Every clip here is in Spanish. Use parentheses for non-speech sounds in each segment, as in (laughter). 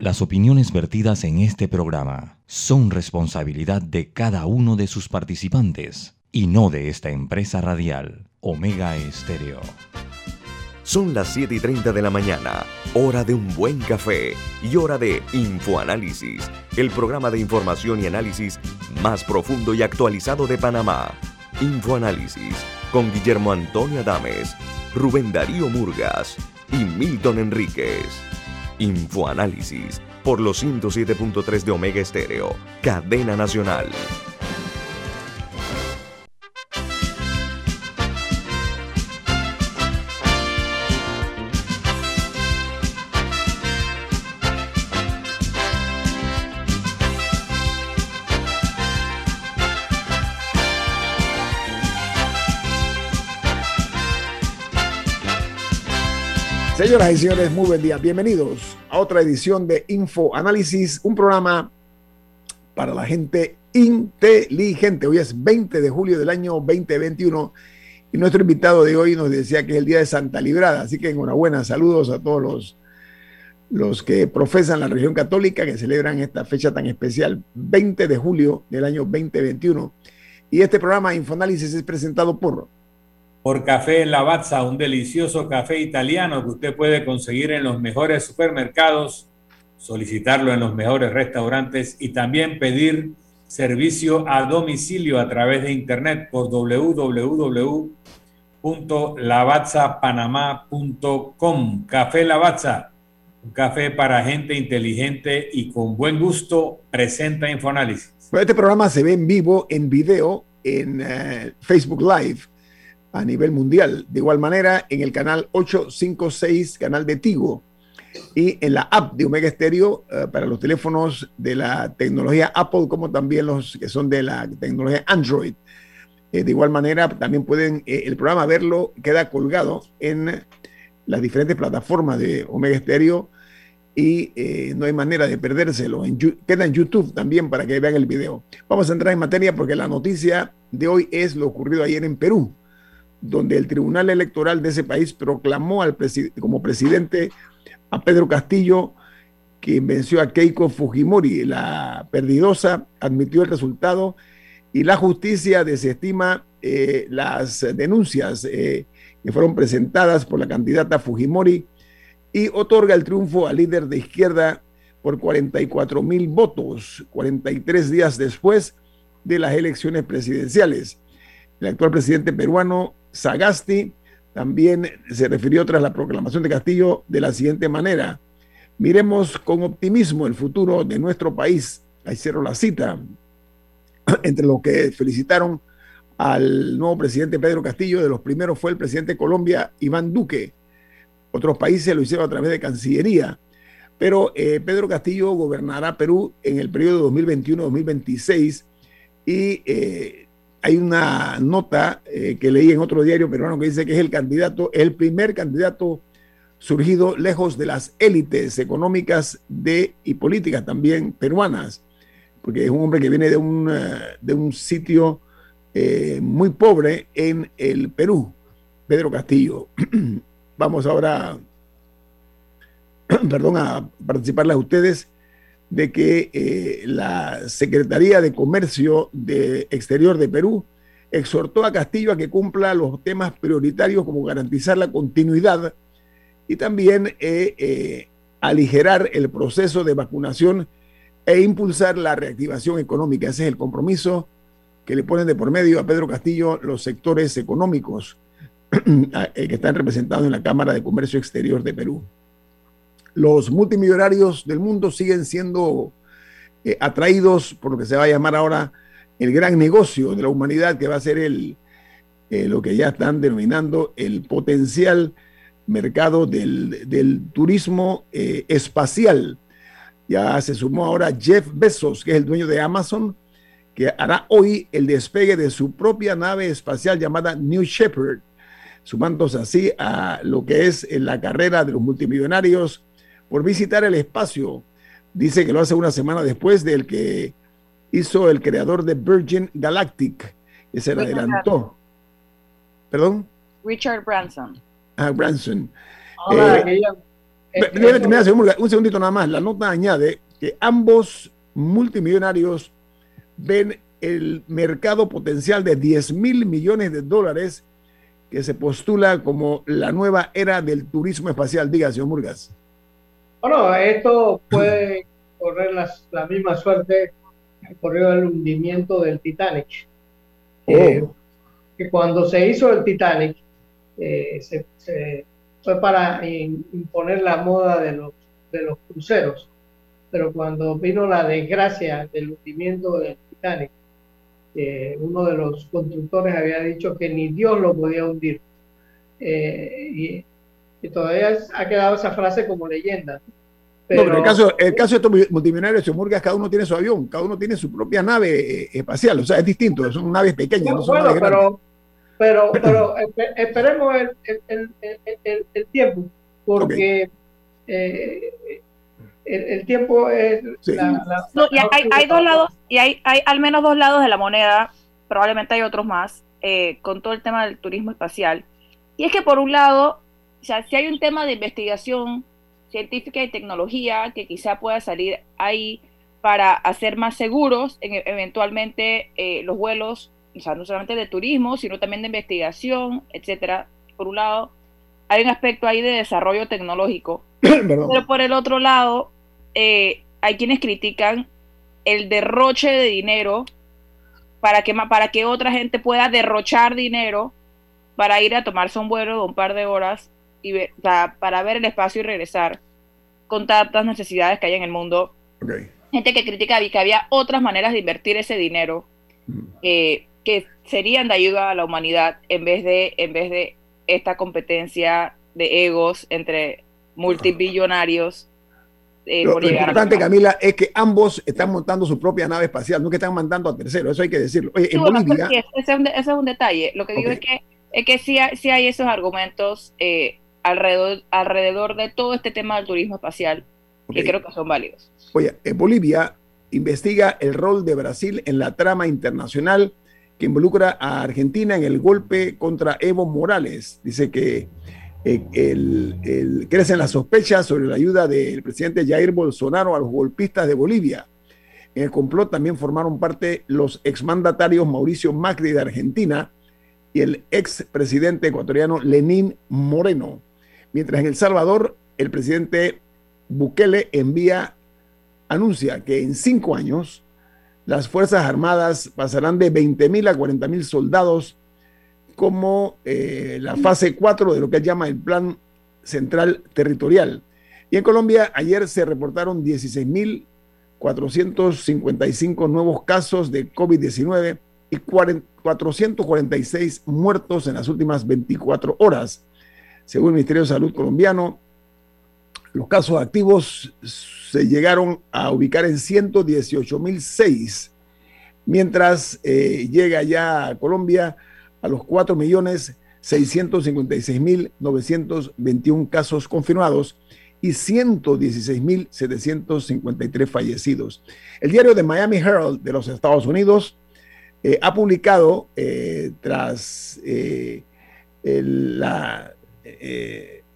Las opiniones vertidas en este programa son responsabilidad de cada uno de sus participantes y no de esta empresa radial, Omega Estéreo. Son las 7 y 30 de la mañana, hora de un buen café y hora de Infoanálisis, el programa de información y análisis más profundo y actualizado de Panamá. Infoanálisis con Guillermo Antonio Adames, Rubén Darío Murgas y Milton Enríquez. Infoanálisis por los 107.3 de Omega Estéreo, cadena nacional. Señoras y señores, muy buen día. Bienvenidos a otra edición de Info Análisis, un programa para la gente inteligente. Hoy es 20 de julio del año 2021 y nuestro invitado de hoy nos decía que es el día de Santa Librada. Así que enhorabuena, saludos a todos los, los que profesan la religión católica que celebran esta fecha tan especial, 20 de julio del año 2021. Y este programa Infoanálisis es presentado por por Café Lavazza, un delicioso café italiano que usted puede conseguir en los mejores supermercados, solicitarlo en los mejores restaurantes y también pedir servicio a domicilio a través de internet por www.lavazzapanamá.com. Café Lavazza, un café para gente inteligente y con buen gusto, presenta Infoanálisis. Este programa se ve en vivo, en video, en eh, Facebook Live a nivel mundial. De igual manera, en el canal 856, canal de Tigo, y en la app de Omega Stereo eh, para los teléfonos de la tecnología Apple, como también los que son de la tecnología Android. Eh, de igual manera, también pueden eh, el programa verlo, queda colgado en las diferentes plataformas de Omega Stereo y no hay manera de perdérselo. En, queda en YouTube también para que vean el video. Vamos a entrar en materia porque la noticia de hoy es lo ocurrido ayer en Perú donde el Tribunal Electoral de ese país proclamó al como presidente a Pedro Castillo, quien venció a Keiko Fujimori. La perdidosa admitió el resultado y la justicia desestima eh, las denuncias eh, que fueron presentadas por la candidata Fujimori y otorga el triunfo al líder de izquierda por 44 mil votos, 43 días después de las elecciones presidenciales. El actual presidente peruano Sagasti también se refirió tras la proclamación de Castillo de la siguiente manera. Miremos con optimismo el futuro de nuestro país. Ahí cierro la cita. (clears throat) Entre los que felicitaron al nuevo presidente Pedro Castillo, de los primeros fue el presidente de Colombia, Iván Duque. Otros países lo hicieron a través de Cancillería. Pero eh, Pedro Castillo gobernará Perú en el periodo 2021-2026 y eh, hay una nota eh, que leí en otro diario peruano que dice que es el candidato, el primer candidato surgido lejos de las élites económicas de, y políticas también peruanas, porque es un hombre que viene de un, eh, de un sitio eh, muy pobre en el Perú, Pedro Castillo. (clears throat) Vamos ahora, (clears throat) perdón, a participarles a ustedes de que eh, la Secretaría de Comercio de Exterior de Perú exhortó a Castillo a que cumpla los temas prioritarios como garantizar la continuidad y también eh, eh, aligerar el proceso de vacunación e impulsar la reactivación económica. Ese es el compromiso que le ponen de por medio a Pedro Castillo los sectores económicos (clears throat) que están representados en la Cámara de Comercio Exterior de Perú los multimillonarios del mundo siguen siendo eh, atraídos por lo que se va a llamar ahora el gran negocio de la humanidad, que va a ser el, eh, lo que ya están denominando el potencial mercado del, turismo eh, espacial. Ya se sumó ahora Jeff Bezos, que es el dueño de Amazon, que hará hoy el despegue de su propia nave espacial llamada New Shepard, sumándose así a lo que es la carrera de los multimillonarios por visitar el espacio. Dice que lo hace una semana después del que hizo el creador de Virgin Galactic, que se le adelantó. ¿Perdón? Richard Branson. Ah, Branson. Ahora, eh, un segundito nada más. La nota añade que ambos multimillonarios ven el mercado potencial de 10 mil millones de dólares que se postula como la nueva era del turismo espacial. Diga, señor Murgas. Bueno, esto puede correr la misma suerte que corrió el hundimiento del Titanic. Que cuando se hizo el Titanic, eh, se, fue para imponer la moda de los, de los cruceros. Pero cuando vino la desgracia del hundimiento del Titanic, uno de los constructores había dicho que ni Dios lo podía hundir. Eh, y, todavía ha quedado esa frase como leyenda. Pero, no, el caso, el caso de estos multimillonarios de Murgas, cada uno tiene su avión, cada uno tiene su propia nave eh, espacial, o sea, es distinto, son naves pequeñas, no, son naves pero, pero, pero esperemos el, el, el, el, tiempo, porque eh, el, tiempo es... hay, hay, dos lados, y hay, hay al menos dos lados de la moneda, probablemente hay otros más, eh, con todo el tema del turismo espacial. Y es que por un lado, o sea, si hay un tema de investigación científica y tecnología que quizá pueda salir ahí para hacer más seguros en, eventualmente eh, los vuelos, o sea, no solamente de turismo, sino también de investigación, etcétera. Por un lado, hay un aspecto ahí de desarrollo tecnológico. (coughs) Pero por el otro lado, eh, hay quienes critican el derroche de dinero para que, para que otra gente pueda derrochar dinero para ir a tomarse un vuelo de un par de horas y para ver el espacio y regresar con tantas necesidades que hay en el mundo. Gente que critica que había otras maneras de invertir ese dinero mm. eh, que serían de ayuda a la humanidad en vez de, en vez de esta competencia de egos entre multibillonarios eh, lo, importante, Camila, es que ambos están montando su propia nave espacial, no que están mandando a terceros, eso hay que decirlo. Oye, en Bolivia... ese, es un, detalle. Lo que digo es que, es que sí, hay, hay esos argumentos eh, alrededor, alrededor de todo este tema del turismo espacial que creo que son válidos. Oye, en Bolivia investiga el rol de Brasil en la trama internacional que involucra a Argentina en el golpe contra Evo Morales. Dice que eh, el, crecen las sospechas sobre la ayuda del presidente Jair Bolsonaro a los golpistas de Bolivia. En el complot también formaron parte los exmandatarios Mauricio Macri de Argentina y el expresidente ecuatoriano Lenín Moreno. Mientras en El Salvador, el presidente Bukele envía, anuncia que en cinco años las Fuerzas Armadas pasarán de 20 mil a 40 mil soldados como eh, la fase 4 de lo que él llama el Plan Central Territorial. Y en Colombia ayer se reportaron 16.455 nuevos casos de COVID-19 y 446 muertos en las últimas 24 horas. Según el Ministerio de Salud colombiano, los casos activos se llegaron a ubicar en 118.006, mientras eh, llega ya a Colombia a los 4.656.921 casos confirmados y 116.753 fallecidos. El diario de Miami Herald de los Estados Unidos eh, ha publicado, eh, tras eh, la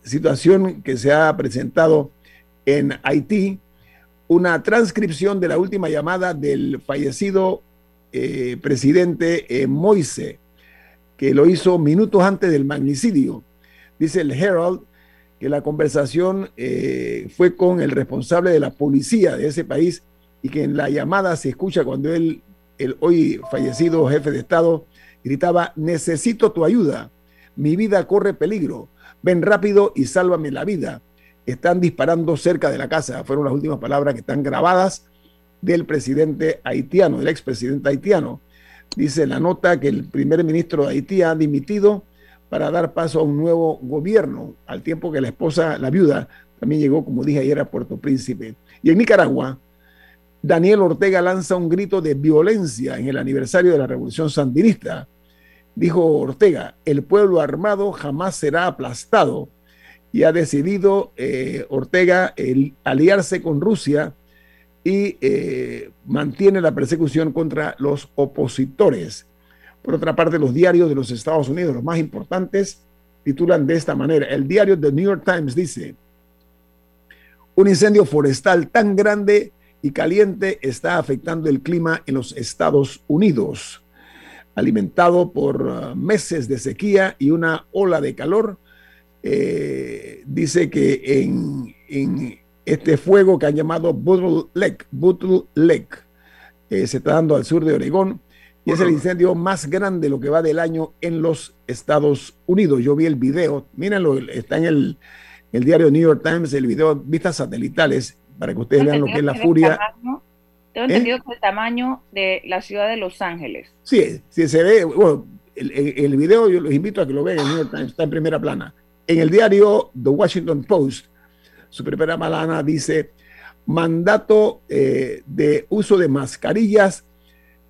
situación que se ha presentado en Haití, una transcripción de la última llamada del fallecido presidente Moise que lo hizo minutos antes del magnicidio. Dice el Herald que la conversación eh, fue con el responsable de la policía de ese país y que en la llamada se escucha cuando él, el hoy fallecido jefe de Estado, gritaba, necesito tu ayuda, mi vida corre peligro, ven rápido y sálvame la vida. Están disparando cerca de la casa, fueron las últimas palabras que están grabadas del presidente haitiano, del expresidente haitiano. Dice la nota que el primer ministro de Haití ha dimitido para dar paso a un nuevo gobierno, al tiempo que la esposa, la viuda, también llegó, como dije ayer, a Puerto Príncipe. Y en Nicaragua, Daniel Ortega lanza un grito de violencia en el aniversario de la Revolución Sandinista. Dijo Ortega, el pueblo armado jamás será aplastado y ha decidido eh, Ortega aliarse con Rusia y eh, mantiene la persecución contra los opositores. Por otra parte, los diarios de los Estados Unidos, los más importantes, titulan de esta manera. El diario The New York Times dice, Un incendio forestal tan grande y caliente está afectando el clima en los Estados Unidos. Alimentado por uh, meses de sequía y una ola de calor, eh, dice que en, este fuego que han llamado Buttle Lake, Buttle Lake eh, se está dando al sur de Oregón, y es el incendio más grande lo que va del año en los Estados Unidos. Yo vi el video, mírenlo, está en el, el diario New York Times, el video vistas satelitales, para que ustedes vean lo que es la furia. Tengo entendido que el tamaño de la ciudad de Los Ángeles. Sí, sí se ve, bueno, el, el, video yo los invito a que lo vean en New York Times, está en primera plana. En el diario The Washington Post, su primera malana dice, mandato eh, de uso de mascarillas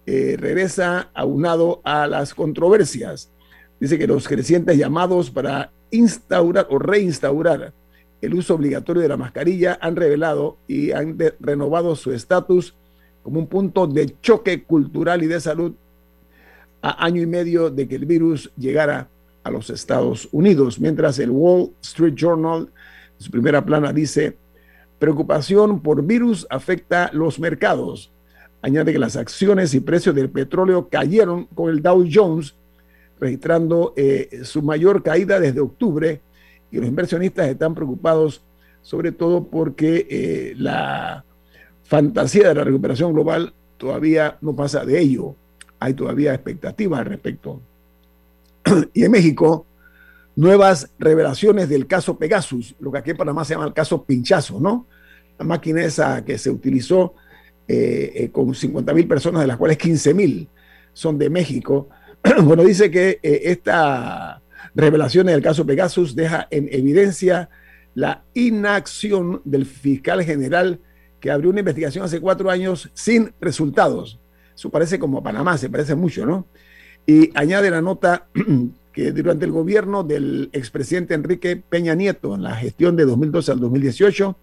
eh, regresa aunado a las controversias. Dice que los crecientes llamados para instaurar o reinstaurar el uso obligatorio de la mascarilla han revelado y han renovado su estatus como un punto de choque cultural y de salud a año y medio de que el virus llegara a los Estados Unidos, mientras el Wall Street Journal, en su primera plana, dice, preocupación por virus afecta los mercados. Añade que las acciones y precios del petróleo cayeron con el Dow Jones, registrando eh, su mayor caída desde octubre, y los inversionistas están preocupados sobre todo porque eh, la fantasía de la recuperación global todavía no pasa de ello. Hay todavía expectativas al respecto. (clears throat) y en México, nuevas revelaciones del caso Pegasus, lo que aquí en Panamá se llama el caso pinchazo, ¿no? La máquina esa que se utilizó eh, eh, con 50 mil personas, de las cuales 15 mil son de México. (clears throat) bueno, dice que eh, esta revelación del caso Pegasus deja en evidencia la inacción del fiscal general que abrió una investigación hace cuatro años sin resultados. Eso parece como Panamá, se parece mucho, ¿no? Y añade la nota (clears throat) que durante el gobierno del expresidente Enrique Peña Nieto, en la gestión de 2012 al 2018,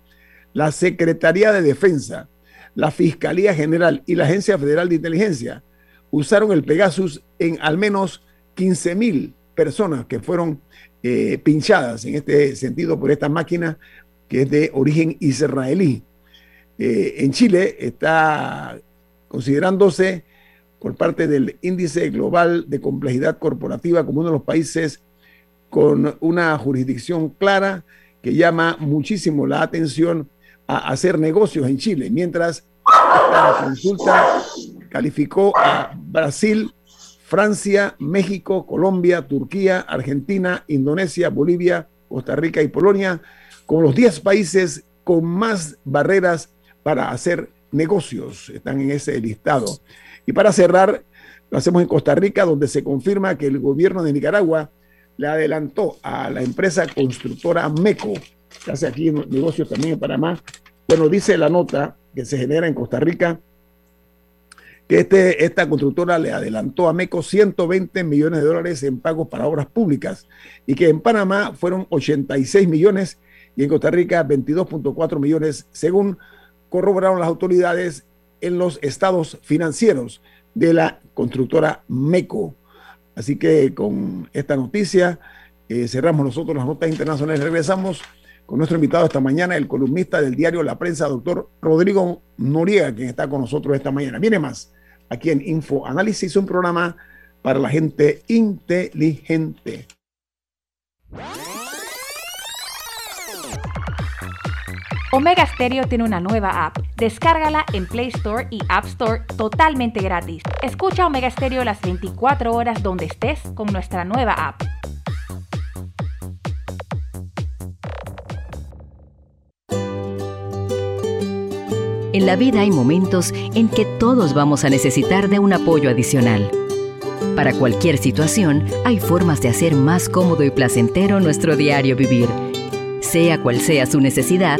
la Secretaría de Defensa, la Fiscalía General y la Agencia Federal de Inteligencia usaron el Pegasus en al menos 15 mil personas que fueron eh, pinchadas en este sentido por esta máquina que es de origen israelí. Eh, en Chile está considerándose por parte del Índice Global de Complejidad Corporativa como uno de los países con una jurisdicción clara que llama muchísimo la atención a hacer negocios en Chile, mientras la consulta calificó a Brasil, Francia, México, Colombia, Turquía, Argentina, Indonesia, Bolivia, Costa Rica y Polonia como los 10 países con más barreras para hacer negocios. Están en ese listado. Y para cerrar, lo hacemos en Costa Rica, donde se confirma que el gobierno de Nicaragua le adelantó a la empresa constructora MECO, que hace aquí negocios también en Panamá. Bueno, dice la nota que se genera en Costa Rica, que este, esta constructora le adelantó a MECO 120 millones de dólares en pagos para obras públicas y que en Panamá fueron 86 millones y en Costa Rica 22.4 millones, según corroboraron las autoridades en los estados financieros de la constructora MECO. Así que con esta noticia eh, cerramos nosotros las notas internacionales. Regresamos con nuestro invitado esta mañana, el columnista del diario La Prensa, doctor Rodrigo Noriega, quien está con nosotros esta mañana. Viene más aquí en Info Análisis, un programa para la gente inteligente. Omega Stereo tiene una nueva app. Descárgala en Play Store y App Store totalmente gratis. Escucha Omega Stereo las 24 horas donde estés con nuestra nueva app. En la vida hay momentos en que todos vamos a necesitar de un apoyo adicional. Para cualquier situación, hay formas de hacer más cómodo y placentero nuestro diario vivir. Sea cual sea su necesidad,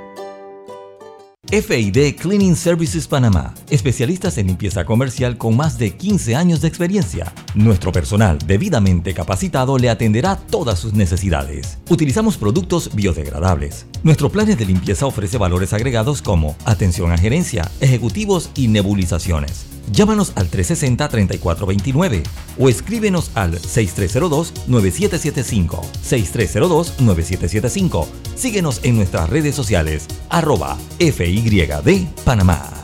FID Cleaning Services Panamá, especialistas en limpieza comercial con más de 15 años de experiencia. Nuestro personal debidamente capacitado le atenderá todas sus necesidades. Utilizamos productos biodegradables. Nuestro plan de limpieza ofrece valores agregados como atención a gerencia, ejecutivos y nebulizaciones. Llámanos al 360-3429 o escríbenos al 6302-9775. 6302-9775. Síguenos en nuestras redes sociales, arroba FYD Panamá.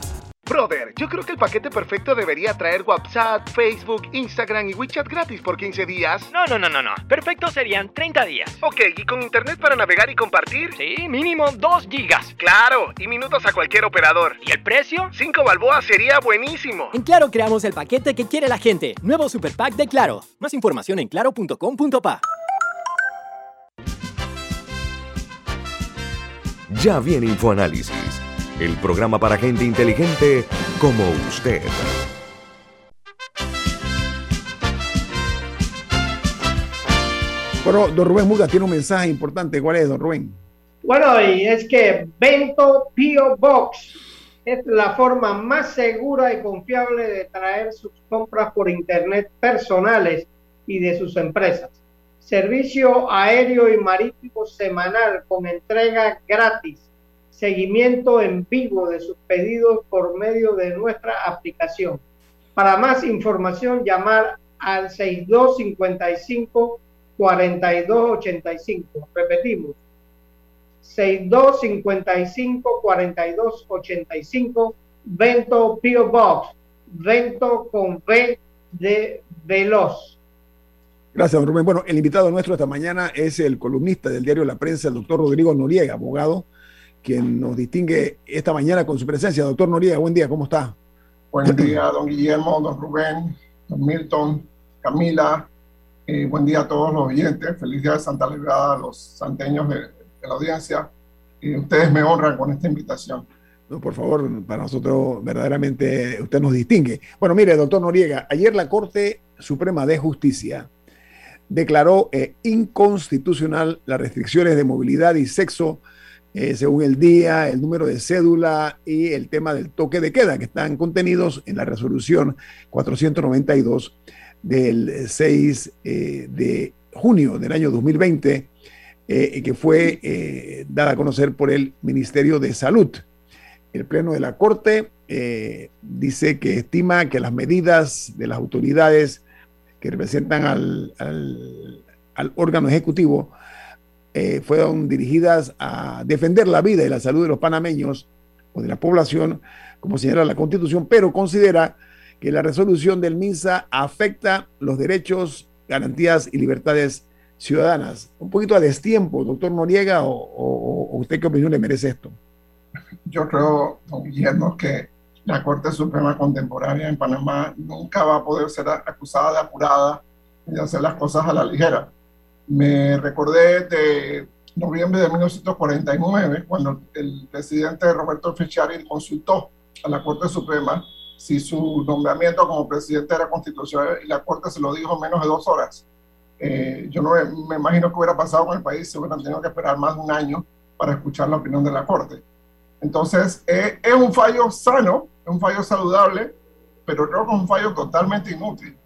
Brother, yo creo que el paquete perfecto debería traer WhatsApp, Facebook, Instagram y WeChat gratis por 15 días. No, no, no, no, no. Perfecto serían 30 días. Ok, ¿y con internet para navegar y compartir? Sí, mínimo 2 gigas. Claro, y minutos a cualquier operador. ¿Y el precio? 5 balboas sería buenísimo. En Claro creamos el paquete que quiere la gente. Nuevo Super Pack de Claro. Más información en claro.com.pa. Ya viene InfoAnálisis, el programa para gente inteligente como usted. Bueno, don Rubén Muga tiene un mensaje importante. ¿Cuál es, don Rubén? Bueno, y es que Bento Pio Box es la forma más segura y confiable de traer sus compras por internet personales y de sus empresas. Servicio aéreo y marítimo semanal con entrega gratis. Seguimiento en vivo de sus pedidos por medio de nuestra aplicación. Para más información, llamar al 6255 4285. Repetimos, 6255 4285. Vento Pio Box. Vento con V de Veloz. Gracias, don Rubén. Bueno, el invitado nuestro esta mañana es el columnista del diario La Prensa, el doctor Rodrigo Noriega, abogado, quien nos distingue esta mañana con su presencia. Doctor Noriega, buen día, ¿cómo está? Buen día, don Guillermo, don Rubén, don Milton, Camila. Eh, buen día a todos los oyentes. Feliz día de Santa Librada a los santeños de, de la audiencia. Y ustedes me honran con esta invitación. No, por favor, para nosotros verdaderamente usted nos distingue. Bueno, mire, doctor Noriega, ayer la Corte Suprema de Justicia declaró eh, inconstitucional las restricciones de movilidad y sexo eh, según el día, el número de cédula y el tema del toque de queda que están contenidos en la resolución 492 del 6 eh, de junio del año 2020, eh, que fue dada a conocer por el Ministerio de Salud. El Pleno de la Corte dice que estima que las medidas de las autoridades que representan al- al órgano ejecutivo eh, fueron dirigidas a defender la vida y la salud de los panameños o de la población, como señala la Constitución, pero considera que la resolución del MINSA afecta los derechos, garantías y libertades ciudadanas. Un poquito a destiempo, doctor Noriega, o, usted qué opinión le merece esto. Yo creo, don Guillermo, que la Corte Suprema Contemporánea en Panamá nunca va a poder ser acusada de apurada y de hacer las cosas a la ligera. Me recordé de noviembre de 1949, cuando el presidente Roberto Fichari consultó a la Corte Suprema si su nombramiento como presidente era constitucional y la Corte se lo dijo en menos de dos horas. Eh, yo no me, imagino que hubiera pasado con el país si hubieran tenido que esperar más de un año para escuchar la opinión de la Corte. Entonces, eh, es un fallo sano, es un fallo saludable, pero creo que es un fallo totalmente inútil.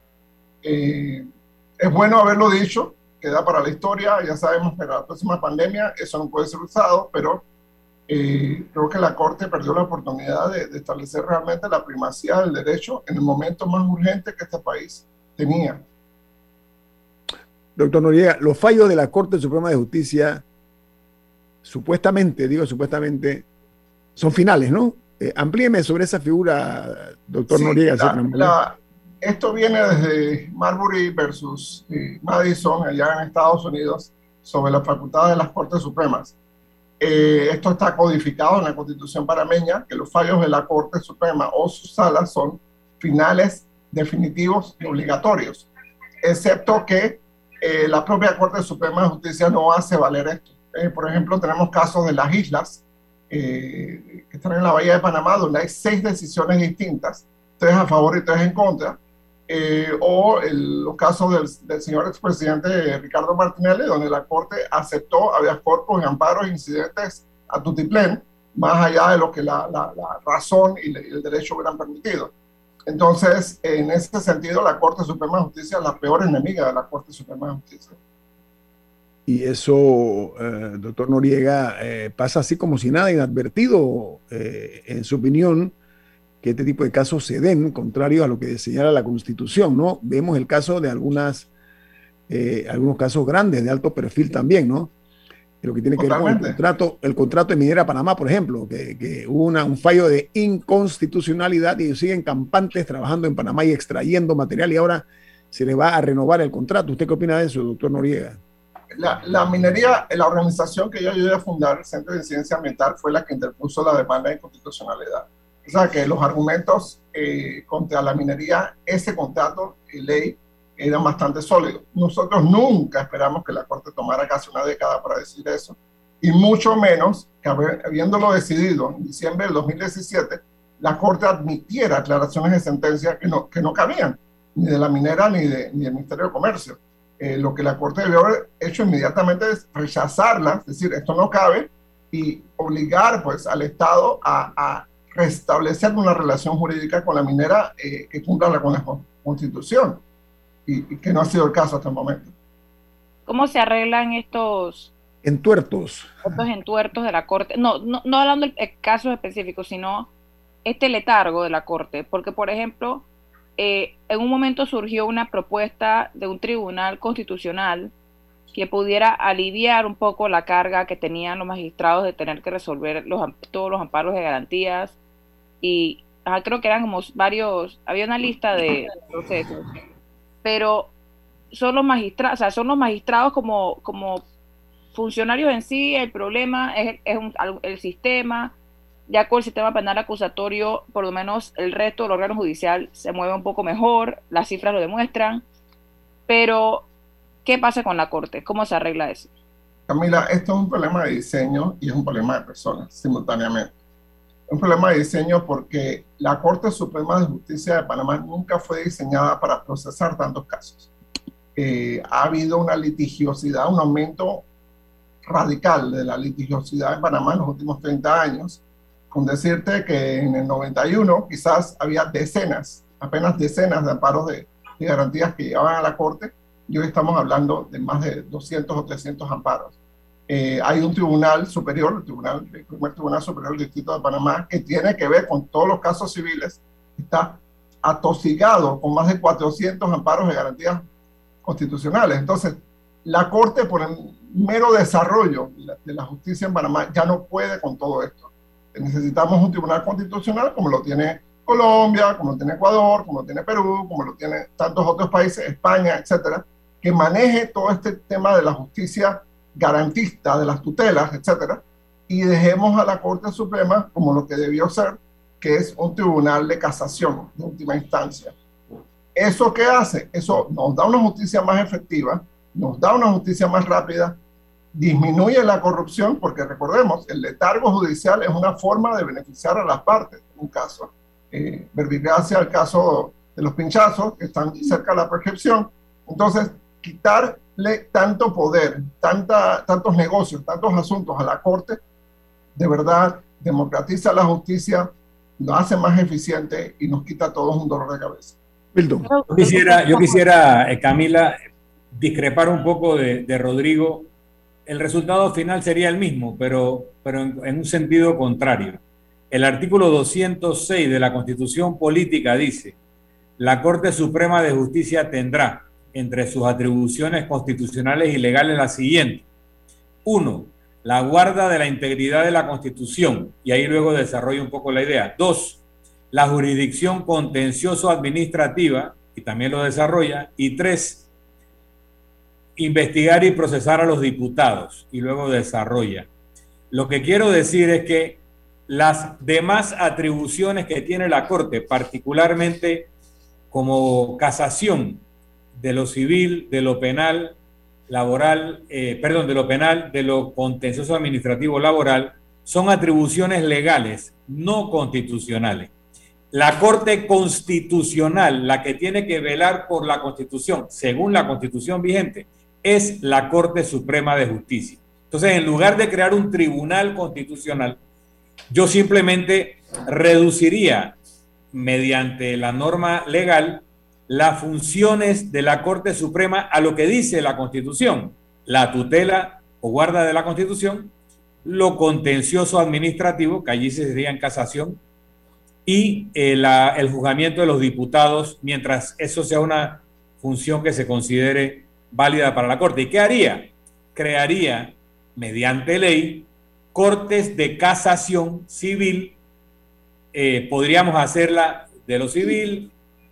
Eh, es bueno haberlo dicho, queda para la historia, ya sabemos que la próxima pandemia eso no puede ser usado, pero eh, creo que la Corte perdió la oportunidad de, de establecer realmente la primacía del derecho en el momento más urgente que este país tenía. Doctor Noriega, los fallos de la Corte Suprema de Justicia, supuestamente, digo supuestamente, son finales, ¿no? Eh, amplíeme sobre esa figura, doctor Sí, Noriega. la- la- esto viene desde Marbury versus eh, Madison, allá en Estados Unidos, sobre las facultades de las Cortes Supremas. Eh, esto está codificado en la Constitución panameña, que los fallos de la Corte Suprema o sus salas son finales, definitivos y obligatorios, excepto que eh, la propia Corte Suprema de Justicia no hace valer esto. Eh, por ejemplo, tenemos casos de las islas eh, que están en la Bahía de Panamá, donde hay seis decisiones distintas, tres a favor y tres en contra, eh, o el- los casos del, del señor expresidente Ricardo Martinelli, donde la Corte aceptó habeas corpus y amparos e incidentes a tutiplén, más allá de lo que la, la, razón y el derecho hubieran permitido. Entonces, en ese sentido, la Corte Suprema de Justicia es la peor enemiga de la Corte Suprema de Justicia. Y eso, eh, doctor Noriega, eh, pasa así como si nada inadvertido, eh, en su opinión, que este tipo de casos se den, contrario a lo que señala la Constitución, ¿no? Vemos el caso de algunas, algunos casos grandes, de alto perfil también, ¿no? lo que tiene que ver con el contrato, el contrato de Minera Panamá, por ejemplo, que, hubo un fallo de inconstitucionalidad y ellos siguen campantes trabajando en Panamá y extrayendo material y ahora se le va a renovar el contrato. ¿Usted qué opina de eso, doctor Noriega? La, minería, la organización que yo ayudé a fundar, el Centro de Ciencia Ambiental, fue la que interpuso la demanda de inconstitucionalidad. O sea que los argumentos eh, contra la minería, ese contrato y ley eran bastante sólidos. Nosotros nunca esperamos que la Corte tomara casi una década para decir eso, y mucho menos que habiéndolo decidido en diciembre del 2017, la Corte admitiera aclaraciones de sentencia que no, que no cabían, ni de la minera ni, de, ni del Ministerio de Comercio. Eh, lo que la Corte debió haber hecho inmediatamente es rechazarla, es decir, esto no cabe, y obligar pues al Estado a, a restablecer una relación jurídica con la minera eh, que cumpla con la Constitución y, que no ha sido el caso hasta el momento. ¿Cómo se arreglan estos entuertos? Estos entuertos de la Corte. No, no, no hablando de casos específicos, sino este letargo de la Corte. Porque, por ejemplo, eh, en un momento surgió una propuesta de un tribunal constitucional que pudiera aliviar un poco la carga que tenían los magistrados de tener que resolver los, todos los amparos de garantías y creo que eran como varios, había una lista de procesos pero son los magistrados, o sea, son los magistrados como, como funcionarios en sí, el problema es, un, el sistema, ya con el sistema penal acusatorio, por lo menos el resto del órgano judicial se mueve un poco mejor, las cifras lo demuestran, pero ¿qué pasa con la Corte? ¿Cómo se arregla eso? Camila, esto es un problema de diseño y es un problema de personas simultáneamente un problema de diseño porque la Corte Suprema de Justicia de Panamá nunca fue diseñada para procesar tantos casos. Eh, ha habido una litigiosidad, un aumento radical de la litigiosidad en Panamá en los últimos 30 años, con decirte que en el 91 quizás había decenas, apenas decenas de amparos de, de garantías que llevaban a la Corte, y hoy estamos hablando de más de 200 o 300 amparos. Eh, hay un tribunal superior, el, tribunal, el primer tribunal superior del Distrito de Panamá, que tiene que ver con todos los casos civiles, está atosigado con más de 400 amparos de garantías constitucionales. Entonces, la Corte, por el mero desarrollo de la justicia en Panamá, ya no puede con todo esto. Necesitamos un tribunal constitucional como lo tiene Colombia, como lo tiene Ecuador, como lo tiene Perú, como lo tiene tantos otros países, España, etcétera, que maneje todo este tema de la justicia garantista de las tutelas, etcétera, y dejemos a la Corte Suprema como lo que debió ser, que es un tribunal de casación de última instancia. ¿Eso qué hace? Eso nos da una justicia más efectiva, nos da una justicia más rápida, disminuye la corrupción, porque recordemos, el letargo judicial es una forma de beneficiar a las partes, un caso. Eh, el caso de los pinchazos, que están cerca de la prescripción. Entonces, quitar tanto poder, tanta, tantos negocios, tantos asuntos a la Corte, de verdad democratiza la justicia, lo hace más eficiente y nos quita a todos un dolor de cabeza. Yo quisiera, yo quisiera eh, Camila, discrepar un poco de, Rodrigo. El resultado final sería el mismo, pero, pero en, en un sentido contrario. El artículo 206 de la Constitución Política dice, la Corte Suprema de Justicia tendrá entre sus atribuciones constitucionales y legales la siguiente. Uno, la guarda de la integridad de la Constitución, y ahí luego desarrollo un poco la idea. Dos, la jurisdicción contencioso-administrativa, y también lo desarrolla. Y tres, investigar y procesar a los diputados, y luego desarrolla. Lo que quiero decir es que las demás atribuciones que tiene la Corte, particularmente como casación, de lo civil, de lo penal, laboral, eh, perdón, de lo penal, de lo contencioso administrativo laboral, son atribuciones legales, no constitucionales. La Corte Constitucional, la que tiene que velar por la Constitución, según la Constitución vigente, es la Corte Suprema de Justicia. Entonces, en lugar de crear un tribunal constitucional Yo simplemente reduciría mediante la norma legal las funciones de la Corte Suprema a lo que dice la Constitución, la tutela o guarda de la Constitución, lo contencioso administrativo, que allí se sería en casación, y eh, el juzgamiento de los diputados, mientras eso sea una función que se considere válida para la Corte. ¿Y qué haría? Crearía, mediante ley, cortes de casación civil. Eh, podríamos hacerla de lo civil,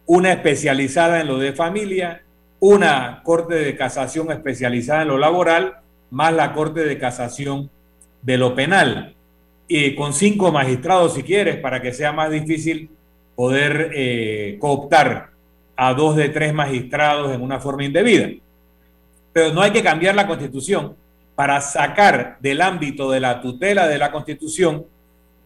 una especializada en lo de familia, una corte de casación especializada en lo laboral, más la corte de casación de lo penal. Y con cinco magistrados, si quieres, para que sea más difícil poder eh, cooptar a dos de tres magistrados en una forma indebida. Pero no hay que cambiar la constitución para sacar del ámbito de la tutela de la constitución,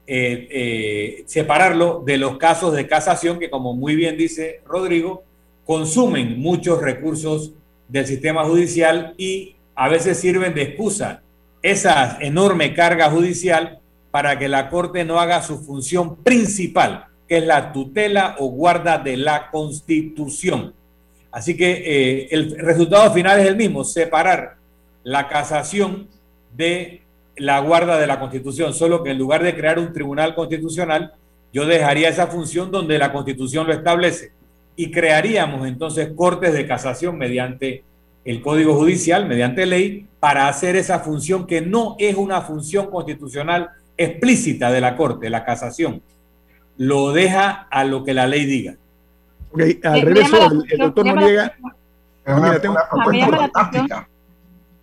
eh, eh, separarlo de los casos de casación que, como muy bien dice Rodrigo, consumen muchos recursos del sistema judicial y a veces sirven de excusa esa enorme carga judicial para que la Corte no haga su función principal, que es la tutela o guarda de la Constitución. Así que eh, el resultado final es el mismo, separar la casación de la guarda de la Constitución, solo que en lugar de crear un tribunal constitucional, yo dejaría esa función donde la Constitución lo establece y crearíamos entonces cortes de casación mediante el Código Judicial, mediante ley, para hacer esa función que no es una función constitucional explícita de la Corte, la casación. Lo deja a lo que la ley diga. Ok, al revés, el, doctor Noriega. Una, fantástica.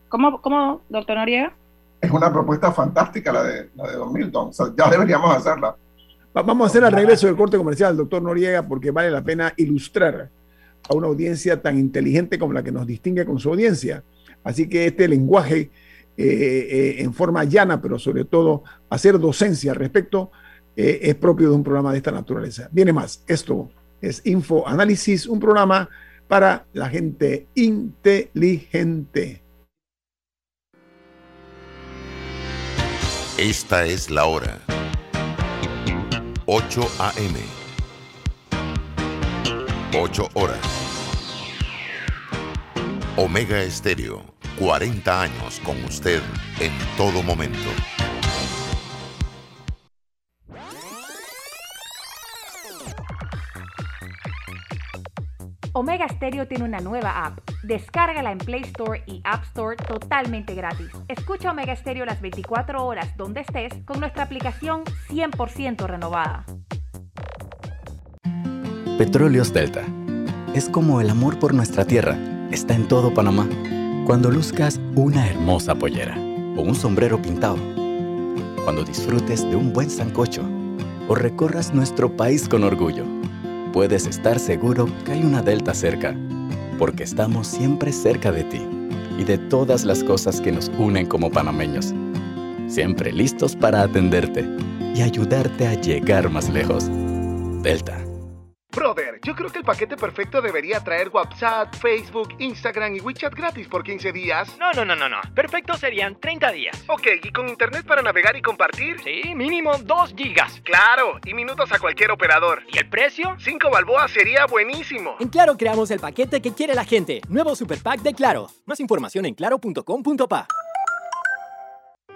¿Cómo, ¿Cómo, doctor Noriega? Es una propuesta fantástica la de, la de Don Milton. O sea, ya deberíamos hacerla. Vamos a hacer al regreso del corte comercial, doctor Noriega, porque vale la pena ilustrar a una audiencia tan inteligente como la que nos distingue con su audiencia. Así que este lenguaje eh, eh, en forma llana, pero sobre todo hacer docencia al respecto, eh, es propio de un programa de esta naturaleza. Viene más, esto es Info Análisis, un programa para la gente inteligente. Esta es la hora. 8 a.m. 8 horas. Omega Estéreo, 40 años con usted en todo momento. Omega Stereo tiene una nueva app. Descárgala en Play Store y App Store totalmente gratis. Escucha Omega Stereo las 24 horas donde estés con nuestra aplicación 100% renovada. Petróleos Delta. Es como el amor por nuestra tierra. Está en todo Panamá. Cuando luzcas una hermosa pollera o un sombrero pintado. Cuando disfrutes de un buen sancocho o recorras nuestro país con orgullo puedes estar seguro que hay una Delta cerca, porque estamos siempre cerca de ti y de todas las cosas que nos unen como panameños. Siempre listos para atenderte y ayudarte a llegar más lejos. Delta. Brother, yo creo que el paquete perfecto debería traer WhatsApp, Facebook, Instagram y WeChat gratis por 15 días. No, no, no, no, no. Perfecto serían 30 días. Ok, ¿y con internet para navegar y compartir? Sí, mínimo 2 gigas. Claro, y minutos a cualquier operador. ¿Y el precio? 5 balboas sería buenísimo. En Claro creamos el paquete que quiere la gente. Nuevo Super Pack de Claro. Más información en claro.com.pa.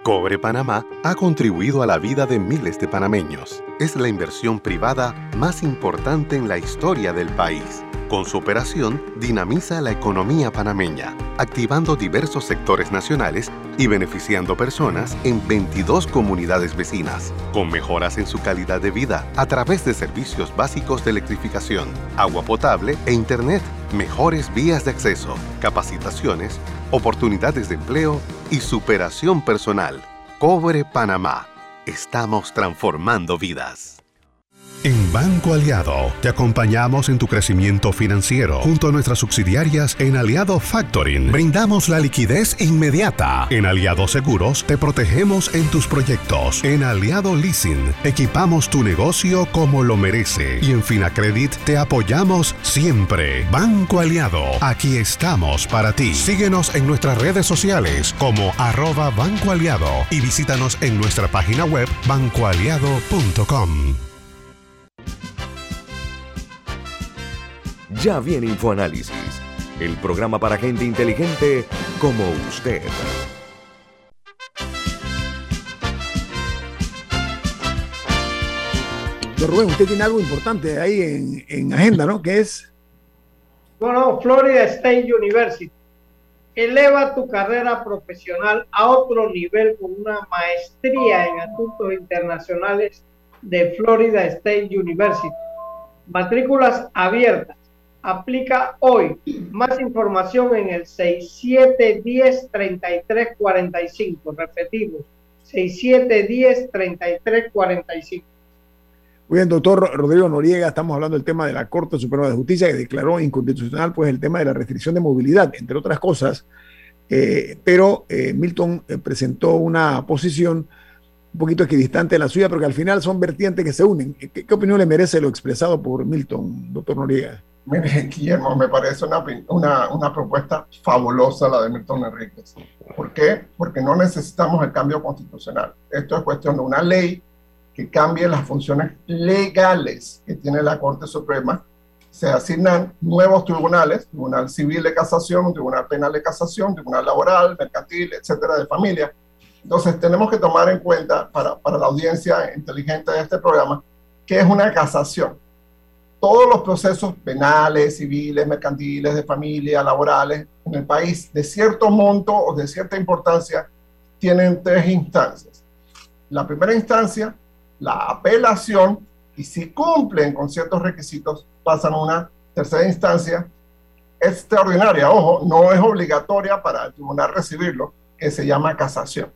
Cobre Panamá ha contribuido a la vida de miles de panameños. Es la inversión privada más importante en la historia del país. Con su operación, dinamiza la economía panameña, activando diversos sectores nacionales y beneficiando personas en 22 comunidades vecinas, con mejoras en su calidad de vida a través de servicios básicos de electrificación, agua potable e Internet, mejores vías de acceso, capacitaciones, oportunidades de empleo y superación personal. Cobre Panamá. Estamos transformando vidas. En Banco Aliado te acompañamos en tu crecimiento financiero junto a nuestras subsidiarias en Aliado Factoring. Brindamos la liquidez inmediata. En Aliado Seguros te protegemos en tus proyectos. En Aliado Leasing equipamos tu negocio como lo merece. Y en Finacredit te apoyamos siempre. Banco Aliado, aquí estamos para ti. Síguenos en nuestras redes sociales como arroba Banco Aliado y visítanos en nuestra página web bancoaliado.com. Ya viene InfoAnálisis, el programa para gente inteligente como usted. Don Rubén, usted tiene algo importante ahí en, en agenda, ¿no? ¿Qué es? No, no, Florida State University. Eleva tu carrera profesional a otro nivel con una maestría en asuntos internacionales de Florida State University. Matrículas abiertas. Aplica hoy. Más información en el 6710-3345. Repetimos, 6710-3345. Muy bien, doctor Rodrigo Noriega, estamos hablando del tema de la Corte Suprema de Justicia que declaró inconstitucional pues el tema de la restricción de movilidad, entre otras cosas, eh, pero eh, Milton eh, presentó una posición un poquito equidistante de la suya, pero que al final son vertientes que se unen. ¿Qué, qué opinión le merece lo expresado por Milton, doctor Noriega? Mire, (laughs) Guillermo, me parece una, una, una, propuesta fabulosa la de Milton Enríquez. ¿Por qué? Porque no necesitamos el cambio constitucional. Esto es cuestión de una ley que cambie las funciones legales que tiene la Corte Suprema. Se asignan nuevos tribunales, Tribunal Civil de Casación, Tribunal Penal de Casación, Tribunal Laboral, Mercantil, etcétera, de familia. Entonces, tenemos que tomar en cuenta para, para la audiencia inteligente de este programa que es una casación todos los procesos penales, civiles, mercantiles, de familia, laborales en el país de cierto monto o de cierta importancia tienen tres instancias. La primera instancia, la apelación, y si cumplen con ciertos requisitos, pasan a una tercera instancia extraordinaria. Ojo, no es obligatoria para el tribunal recibirlo, que se llama casación.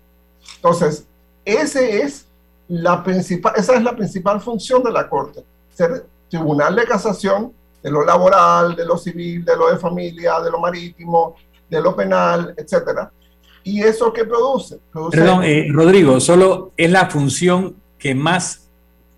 Entonces, ese es la principal, esa es la principal función de la Corte, ser tribunal de casación de lo laboral, de lo civil, de lo de familia, de lo marítimo, de lo penal, etcétera. ¿Y eso qué produce? produce Perdón, eh, Rodrigo, solo es la función que más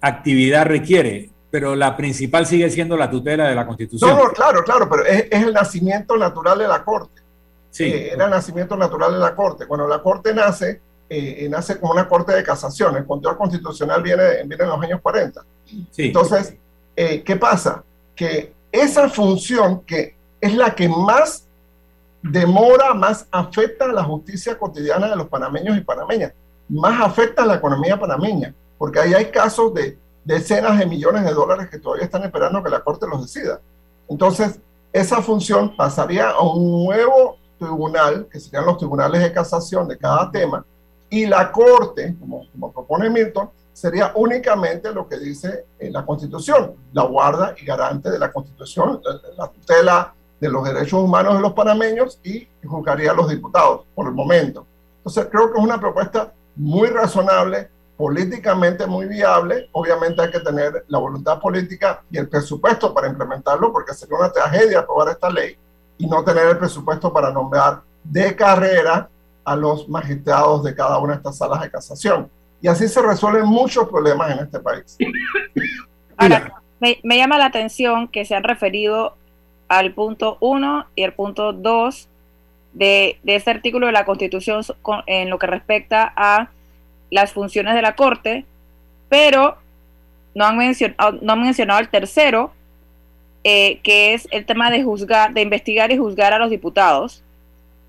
actividad requiere, pero la principal sigue siendo la tutela de la Constitución. No, no claro, claro, pero es, es, el nacimiento natural de la Corte. Sí. Eh, era el nacimiento natural de la Corte. Cuando la Corte nace, eh, nace como una Corte de casación. El control constitucional viene, viene en los años 40. Sí. Entonces, eh, ¿qué pasa? Que esa función que es la que más demora, más afecta a la justicia cotidiana de los panameños y panameñas, más afecta a la economía panameña, porque ahí hay casos de decenas de millones de dólares que todavía están esperando que la Corte los decida. Entonces, esa función pasaría a un nuevo tribunal, que serían los tribunales de casación de cada tema, y la Corte, como, como propone Milton, sería únicamente lo que dice en la Constitución, la guarda y garante de la Constitución, la, tutela de los derechos humanos de los panameños y juzgaría a los diputados por el momento. Entonces creo que es una propuesta muy razonable, políticamente muy viable. Obviamente hay que tener la voluntad política y el presupuesto para implementarlo, porque sería una tragedia aprobar esta ley y no tener el presupuesto para nombrar de carrera a los magistrados de cada una de estas salas de casación. Y así se resuelven muchos problemas en este país. (laughs) Me, llama la atención que se han referido al punto 1 y el punto 2 de, este artículo de la Constitución con, en lo que respecta a las funciones de la Corte, pero no han mencionado, no han mencionado el tercero, eh, que es el tema de juzgar, de investigar y juzgar a los diputados.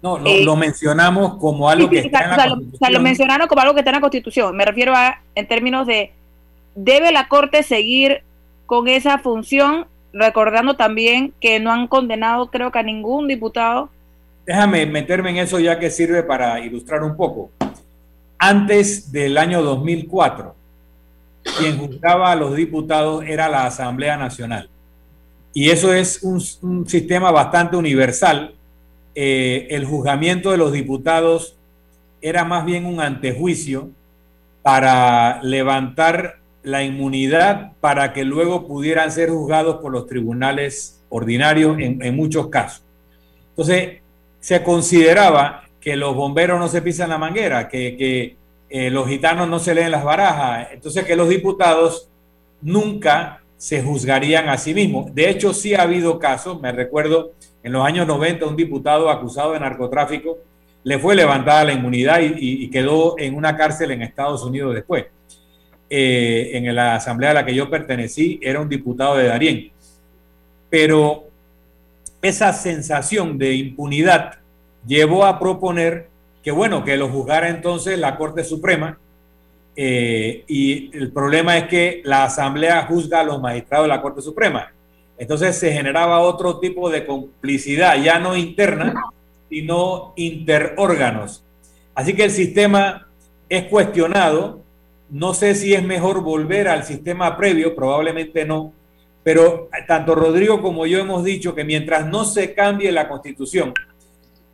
No, lo, eh, lo, mencionamos como algo que está en la o sea, Constitución. O sea, lo mencionaron como algo que está en la Constitución. Me refiero a, en términos de, ¿debe la Corte seguir con esa función? Recordando también que no han condenado, creo que a ningún diputado. Déjame meterme en eso ya que sirve para ilustrar un poco. Antes del año 2004, quien juzgaba a los diputados era la Asamblea Nacional. Y eso es un, un sistema bastante universal eh, el juzgamiento de los diputados era más bien un antejuicio para levantar la inmunidad para que luego pudieran ser juzgados por los tribunales ordinarios en, muchos casos. Entonces, se consideraba que los bomberos no se pisan la manguera, que, eh, los gitanos no se leen las barajas, entonces que los diputados nunca se juzgarían a sí mismos. De hecho, sí ha habido casos, me recuerdo en los años 90, un diputado acusado de narcotráfico le fue levantada la inmunidad y, quedó en una cárcel en Estados Unidos después. Eh, en la asamblea a la que yo pertenecí era un diputado de Darién. Pero esa sensación de impunidad llevó a proponer que, bueno, que lo juzgara entonces la Corte Suprema. Eh, y el problema es que la Asamblea juzga a los magistrados de la Corte Suprema. Entonces se generaba otro tipo de complicidad, ya no interna, sino interórganos. Así que el sistema es cuestionado. No sé si es mejor volver al sistema previo, probablemente no, pero tanto Rodrigo como yo hemos dicho que mientras no se cambie la constitución,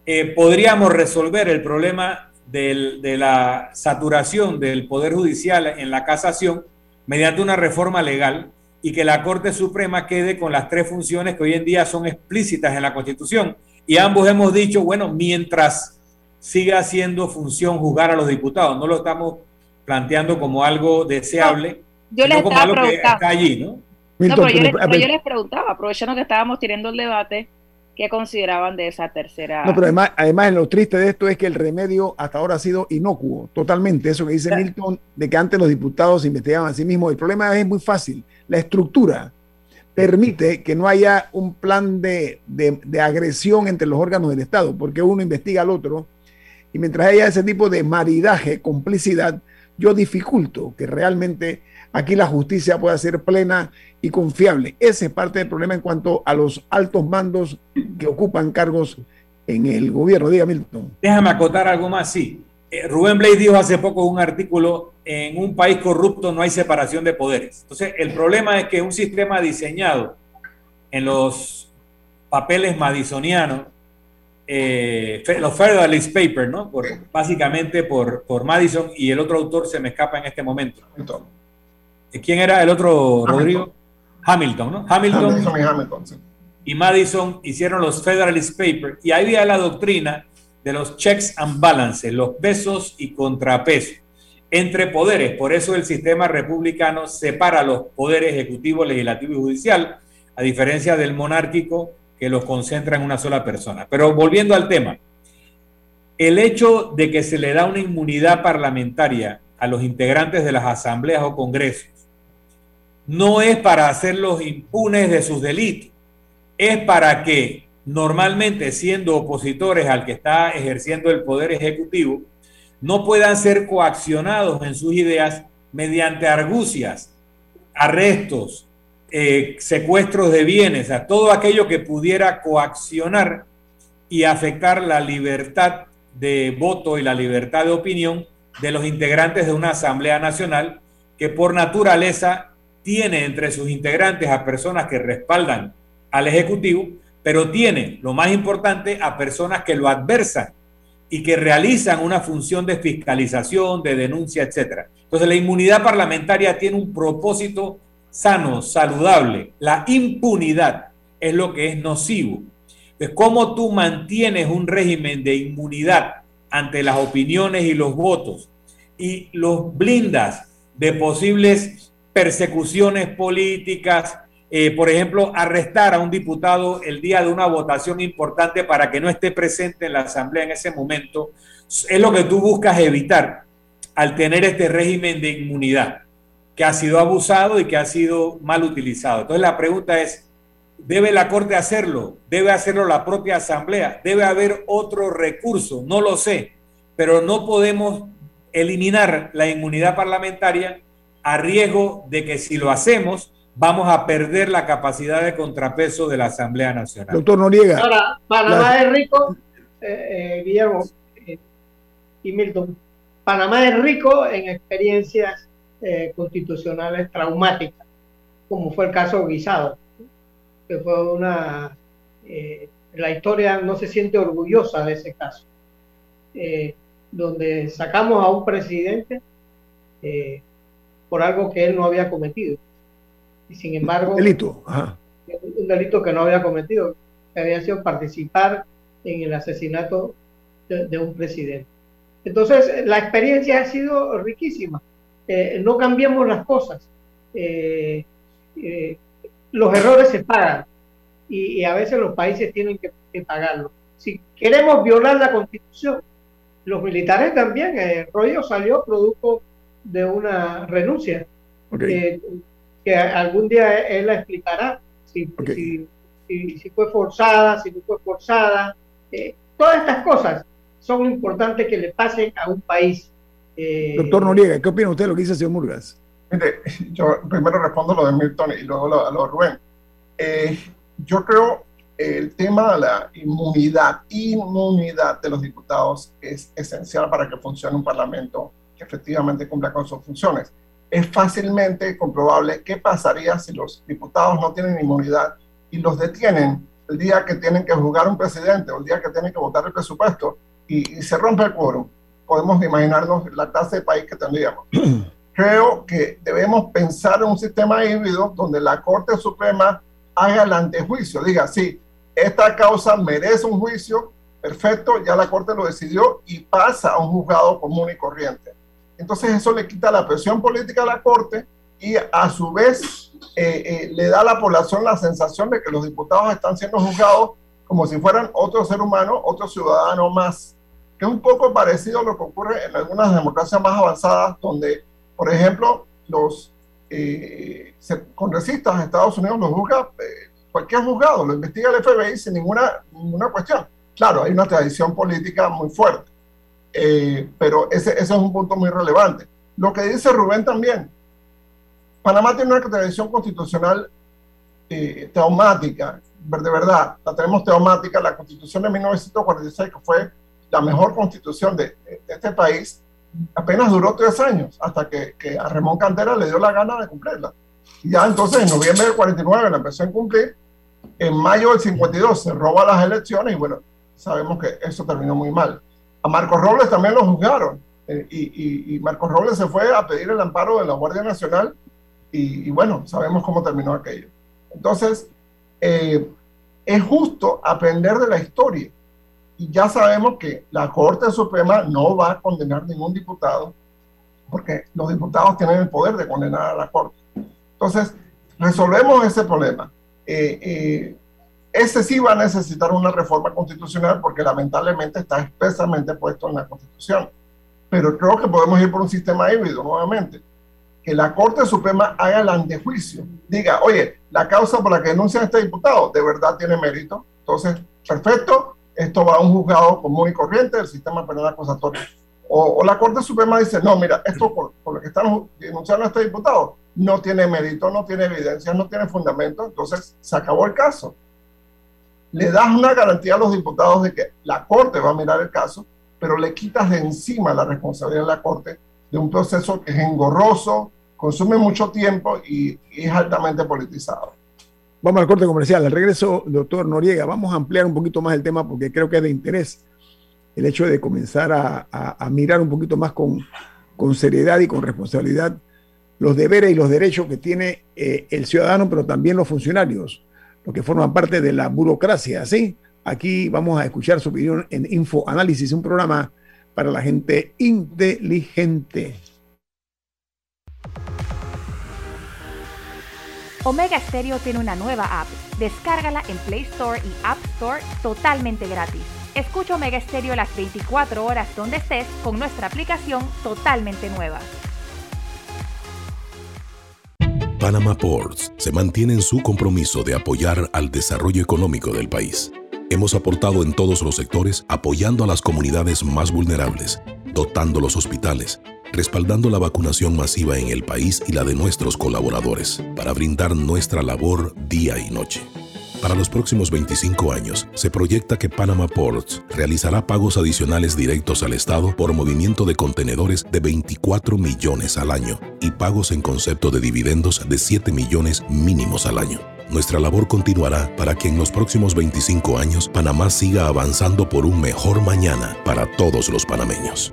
eh, podríamos resolver el problema de la saturación del Poder Judicial en la casación mediante una reforma legal y que la Corte Suprema quede con las tres funciones que hoy en día son explícitas en la Constitución, y ambos hemos dicho, bueno, mientras siga siendo función juzgar a los diputados, no lo estamos planteando como algo deseable, yo les como algo que está allí, ¿no? no pero, yo les, preguntaba, aprovechando que estábamos teniendo el debate, ¿qué consideraban de esa tercera? No, pero además, además lo triste de esto es que el remedio hasta ahora ha sido inocuo, totalmente. Eso que dice Milton, de que antes los diputados investigaban a sí mismos. El problema es muy fácil, la estructura permite que no haya un plan de, agresión entre los órganos del Estado, porque uno investiga al otro, y mientras haya ese tipo de maridaje, complicidad, yo dificulto que realmente aquí la justicia pueda ser plena y confiable. Ese es parte del problema en cuanto a los altos mandos que ocupan cargos en el gobierno. Diga, Milton. Déjame acotar algo más, sí. Eh, Rubén Blade dijo hace poco un artículo, en un país corrupto no hay separación de poderes. Entonces, el problema es que un sistema diseñado en los papeles madisonianos, eh, los Federalist Papers, ¿no? básicamente por, por Madison y el otro autor se me escapa en este momento. ¿Quién era el otro, Rodrigo? Hamilton, ¿no? Hamilton, y Madison hicieron los Federalist Papers y ahí había la doctrina de los checks and balances, los pesos y contrapesos entre poderes. Por eso el sistema republicano separa los poderes ejecutivo, legislativo y judicial, a diferencia del monárquico que los concentra en una sola persona. Pero volviendo al tema, el hecho de que se le da una inmunidad parlamentaria a los integrantes de las asambleas o congresos no es para hacerlos impunes de sus delitos, es para que normalmente siendo opositores al que está ejerciendo el poder ejecutivo, no puedan ser coaccionados en sus ideas mediante argucias, arrestos, eh, secuestros de bienes, a todo aquello que pudiera coaccionar y afectar la libertad de voto y la libertad de opinión de los integrantes de una Asamblea Nacional que por naturaleza tiene entre sus integrantes a personas que respaldan al Ejecutivo, pero tiene, lo más importante, a personas que lo adversan y que realizan una función de fiscalización, de denuncia, etcétera. Entonces, la inmunidad parlamentaria tiene un propósito sano, saludable. La impunidad es lo que es nocivo. Entonces, ¿cómo tú mantienes un régimen de inmunidad ante las opiniones y los votos y los blindas de posibles persecuciones políticas, eh, por ejemplo, arrestar a un diputado el día de una votación importante para que no esté presente en la Asamblea en ese momento, es lo que tú buscas evitar al tener este régimen de inmunidad que ha sido abusado y que ha sido mal utilizado. Entonces la pregunta es, ¿debe la Corte hacerlo? ¿Debe hacerlo la propia Asamblea? ¿Debe haber otro recurso? No lo sé, pero no podemos eliminar la inmunidad parlamentaria a riesgo de que si lo hacemos, vamos a perder la capacidad de contrapeso de la Asamblea Nacional. Doctor Noriega. Panamá es rico, eh, eh, Guillermo eh, y Milton, Panamá es rico en experiencias constitucionales traumáticas, como fue el caso Guisado, que fue una... la historia no se siente orgullosa de ese caso, donde sacamos a un presidente por algo que él no había cometido. Y sin embargo, delito, un delito que no había cometido, que había sido participar en el asesinato de, un presidente. Entonces, la experiencia ha sido riquísima. Eh, no cambiemos las cosas. Eh, eh, los errores se pagan y, a veces los países tienen que, pagarlo. Si queremos violar la constitución, los militares también, el rollo salió producto de una renuncia, que algún día él la explicará, si, si, fue forzada, si no fue forzada. Eh, todas estas cosas son importantes que le pasen a un país. Eh, Doctor Noriega, ¿qué opina usted de lo que dice el señor Murgas? Mire, yo primero respondo lo de Milton y luego lo, lo de Rubén. Eh, yo creo el tema de la inmunidad, inmunidad de los diputados es esencial para que funcione un parlamento que efectivamente cumpla con sus funciones. Es fácilmente comprobable qué pasaría si los diputados no tienen inmunidad y los detienen el día que tienen que juzgar un presidente o el día que tienen que votar el presupuesto y, y se rompe el quórum. Podemos imaginarnos la clase de país que tendríamos. (clears throat) Creo que debemos pensar en un sistema híbrido donde la Corte Suprema haga el antejuicio, diga, sí, esta causa merece un juicio, perfecto, ya la Corte lo decidió y pasa a un juzgado común y corriente. Entonces eso le quita la presión política a la Corte y a su vez eh, eh, le da a la población la sensación de que los diputados están siendo juzgados como si fueran otro ser humano, otro ciudadano más, que es un poco parecido a lo que ocurre en algunas democracias más avanzadas, donde, por ejemplo, los eh, congresistas de Estados Unidos los juzga cualquier juzgado, lo investiga el FBI sin ninguna, ninguna cuestión. Claro, hay una tradición política muy fuerte, eh, pero ese, ese, es un punto muy relevante. Lo que dice Rubén también, Panamá tiene una tradición constitucional eh, de verdad, la tenemos teomática, la constitución de 1946, que fue la mejor constitución de, de este país, apenas duró tres años hasta que, que, a Ramón Cantera le dio la gana de cumplirla. Y ya entonces en noviembre del 49 la empezó a cumplir, en mayo del 52 se roba las elecciones y bueno, sabemos que eso terminó muy mal. A Marcos Robles también lo juzgaron eh, y, y, Marcos Robles se fue a pedir el amparo de la Guardia Nacional y, bueno, sabemos cómo terminó aquello. Entonces, eh, es justo aprender de la historia y ya sabemos que la Corte Suprema no va a condenar ningún diputado, porque los diputados tienen el poder de condenar a la Corte. Entonces, resolvemos ese problema. Eh, eh, ese sí va a necesitar una reforma constitucional porque lamentablemente está expresamente puesto en la Constitución. Pero creo que podemos ir por un sistema híbrido nuevamente. Que la Corte Suprema haga el antejuicio. Diga, oye, la causa por la que denuncian a este diputado de verdad tiene mérito. Entonces, perfecto, esto va a un juzgado común y corriente del sistema penal acusatorio. O, la Corte Suprema dice, no, mira, esto por, lo que están denunciando a este diputado no tiene mérito, no tiene evidencia, no tiene fundamento, entonces se acabó el caso. Le das una garantía a los diputados de que la Corte va a mirar el caso, pero le quitas de encima la responsabilidad de la Corte de un proceso que es engorroso, consume mucho tiempo y es altamente politizado. Vamos al corte comercial. Al regreso, doctor Noriega, vamos a ampliar un poquito más el tema porque creo que es de interés el hecho de comenzar a, mirar un poquito más con, seriedad y con responsabilidad los deberes y los derechos que tiene eh, el ciudadano, pero también los funcionarios, los que forman parte de la burocracia. ¿sí? Aquí vamos a escuchar su opinión en Info Análisis, un programa para la gente inteligente. Omega Stereo tiene una nueva app. Descárgala en Play Store y App Store totalmente gratis. Escucha Omega Stereo las 24 horas donde estés con nuestra aplicación totalmente nueva. Panama Ports se mantiene en su compromiso de apoyar al desarrollo económico del país. Hemos aportado en todos los sectores apoyando a las comunidades más vulnerables, dotando los hospitales, respaldando la vacunación masiva en el país y la de nuestros colaboradores, para brindar nuestra labor día y noche. Para los próximos 25 años, se proyecta que Panama Ports realizará pagos adicionales directos al Estado por movimiento de contenedores de 24 millones al año y pagos en concepto de dividendos de 7 millones mínimos al año. Nuestra labor continuará para que en los próximos 25 años Panamá siga avanzando por un mejor mañana para todos los panameños.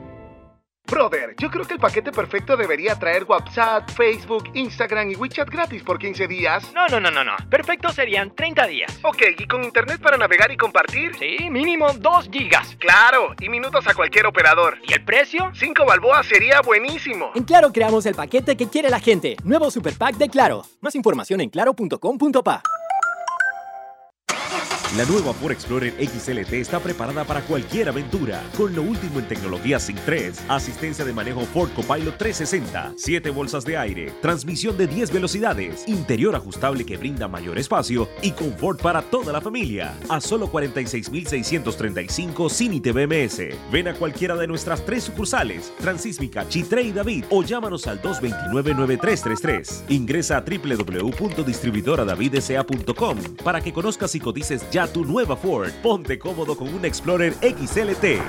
Brother, yo creo que el paquete perfecto debería traer WhatsApp, Facebook, Instagram y WeChat gratis por 15 días. No, no, no, no, no. Perfecto serían 30 días. Ok, ¿y con internet para navegar y compartir? Sí, mínimo 2 gigas. Claro, y minutos a cualquier operador. ¿Y el precio? 5 balboas sería buenísimo. En Claro creamos el paquete que quiere la gente. Nuevo Super Pack de Claro. Más información en claro.com.pa. La nueva Ford Explorer XLT está preparada para cualquier aventura, con lo último en tecnología Sync 3, asistencia de manejo Ford Copilot 360, 7 bolsas de aire, transmisión de 10 velocidades, interior ajustable que brinda mayor espacio y confort para toda la familia. A solo 46,635 sin ITBMS. Ven a cualquiera de nuestras tres sucursales, Transísmica, Chitre y David, o llámanos al 229-9333. Ingresa a www.distribuidoradavidsa.com para que conozcas y codices ya tu nueva Ford. Ponte cómodo con un Explorer XLT.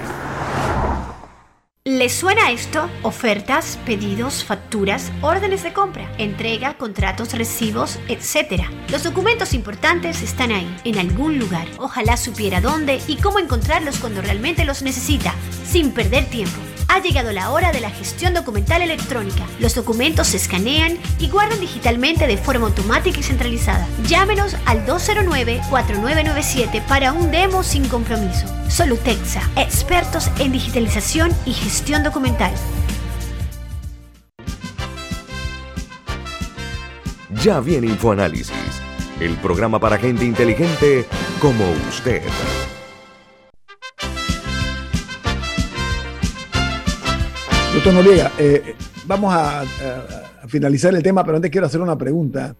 ¿Les suena esto? Ofertas, pedidos, facturas, órdenes de compra, entrega, contratos, recibos, etc. Los documentos importantes están ahí, en algún lugar. Ojalá supiera dónde y cómo encontrarlos cuando realmente los necesita, sin perder tiempo. Ha llegado la hora de la gestión documental electrónica. Los documentos se escanean y guardan digitalmente de forma automática y centralizada. Llámenos al 209-4997 para un demo sin compromiso. Solutexa, expertos en digitalización y gestión documental. Ya viene InfoAnálisis, el programa para gente inteligente como usted. Doctor Noriega, eh, vamos a, a- a finalizar el tema, pero antes quiero hacer una pregunta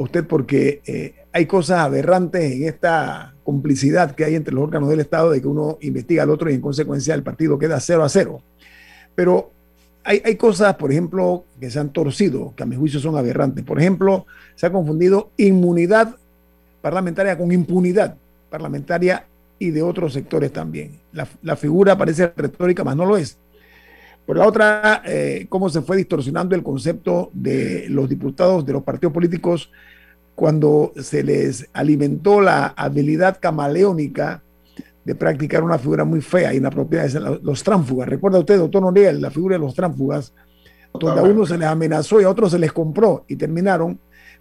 a usted porque eh, hay cosas aberrantes en esta complicidad que hay entre los órganos del Estado de que uno investiga al otro y en consecuencia el partido queda cero a cero. Pero hay, hay cosas, por ejemplo, que se han torcido, que a mi juicio son aberrantes. Por ejemplo, se ha confundido inmunidad parlamentaria con impunidad parlamentaria y de otros sectores también. La, la figura parece retórica, más no lo es. Por la otra, eh, cómo se fue distorsionando el concepto de los diputados de los partidos políticos cuando se les alimentó la habilidad camaleónica de practicar una figura muy fea e inapropiada, es la- los tránfugas. ¿Recuerda usted, doctor Noriel, la figura de los tránfugas? Donde a unos se les amenazó y a otros se les compró y terminaron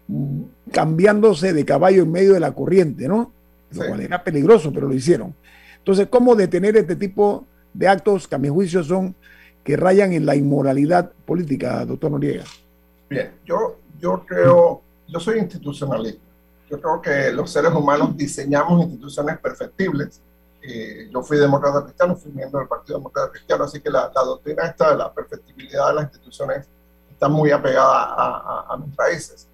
mm, cambiándose de caballo en medio de la corriente, ¿no? Lo cual era peligroso, pero lo hicieron. Entonces, ¿cómo detener este tipo de actos que a mi juicio son que rayan en la inmoralidad política, doctor Noriega? Bien, yo, yo creo, yo soy institucionalista. Yo creo que los seres humanos diseñamos instituciones perfectibles. Eh, yo fui demócrata cristiano, fui miembro del Partido Demócrata Cristiano, así que la, la doctrina esta de la perfectibilidad de las instituciones está muy apegada a, a- mis raíces.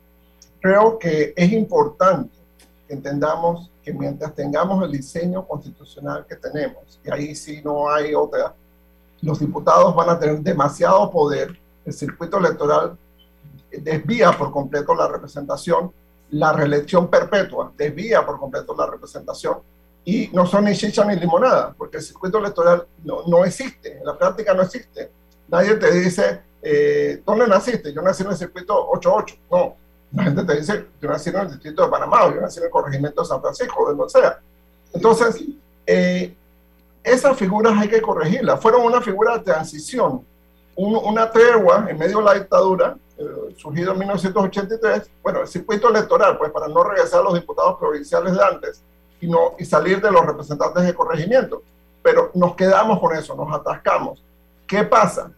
Creo que es importante que entendamos que mientras tengamos el diseño constitucional que tenemos, y ahí sí no hay otra, los diputados van a tener demasiado poder, el circuito electoral desvía por completo la representación, la reelección perpetua desvía por completo la representación y no son ni chicha ni limonada, porque el circuito electoral no, no existe, en la práctica no existe. Nadie te dice, eh, ¿dónde naciste? Yo nací en el circuito 88. No, la gente te dice, yo nací en el distrito de Panamá, yo nací en el corregimiento de San Francisco, de donde sea. Entonces, eh, esas figuras hay que corregirlas. Fueron una figura de transición, un- una tregua en medio de la dictadura, surgido en 1983. Bueno, el circuito electoral, pues para no regresar a los diputados provinciales de antes y, no, y salir de los representantes de corregimiento. Pero nos quedamos con eso, nos atascamos. ¿Qué pasa?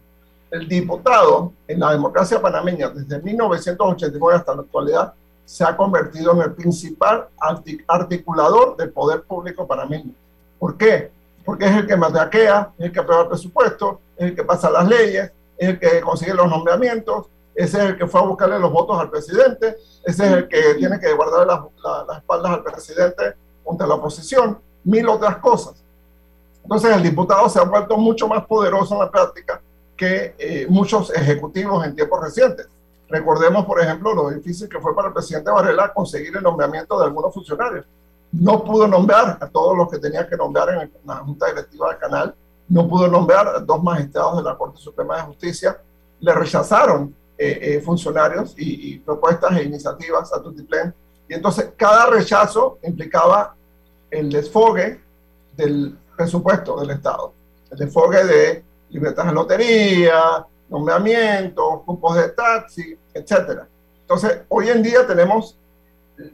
El diputado en la democracia panameña desde 1989 hasta la actualidad se ha convertido en el principal artic- articulador del poder público panameño. ¿Por qué? Porque es el que matraquea, es el que aprueba el presupuesto, es el que pasa las leyes, es el que consigue los nombramientos, ese es el que fue a buscarle los votos al presidente, ese es el que tiene que guardar las, la- las espaldas al presidente contra la oposición, mil otras cosas. Entonces el diputado se ha vuelto mucho más poderoso en la práctica que eh, muchos ejecutivos en tiempos recientes. Recordemos, por ejemplo, lo difícil que fue para el presidente Varela conseguir el nombramiento de algunos funcionarios. No pudo nombrar a todos los que tenía que nombrar en la Junta Directiva del Canal, no pudo nombrar a dos magistrados de la Corte Suprema de Justicia, le rechazaron eh, eh, funcionarios y, y propuestas e iniciativas a Tutiplén. Y entonces cada rechazo implicaba el desfogue del presupuesto del Estado, el desfogue de libretas de lotería, nombramientos, grupos de taxi, etc. Entonces, hoy en día tenemos,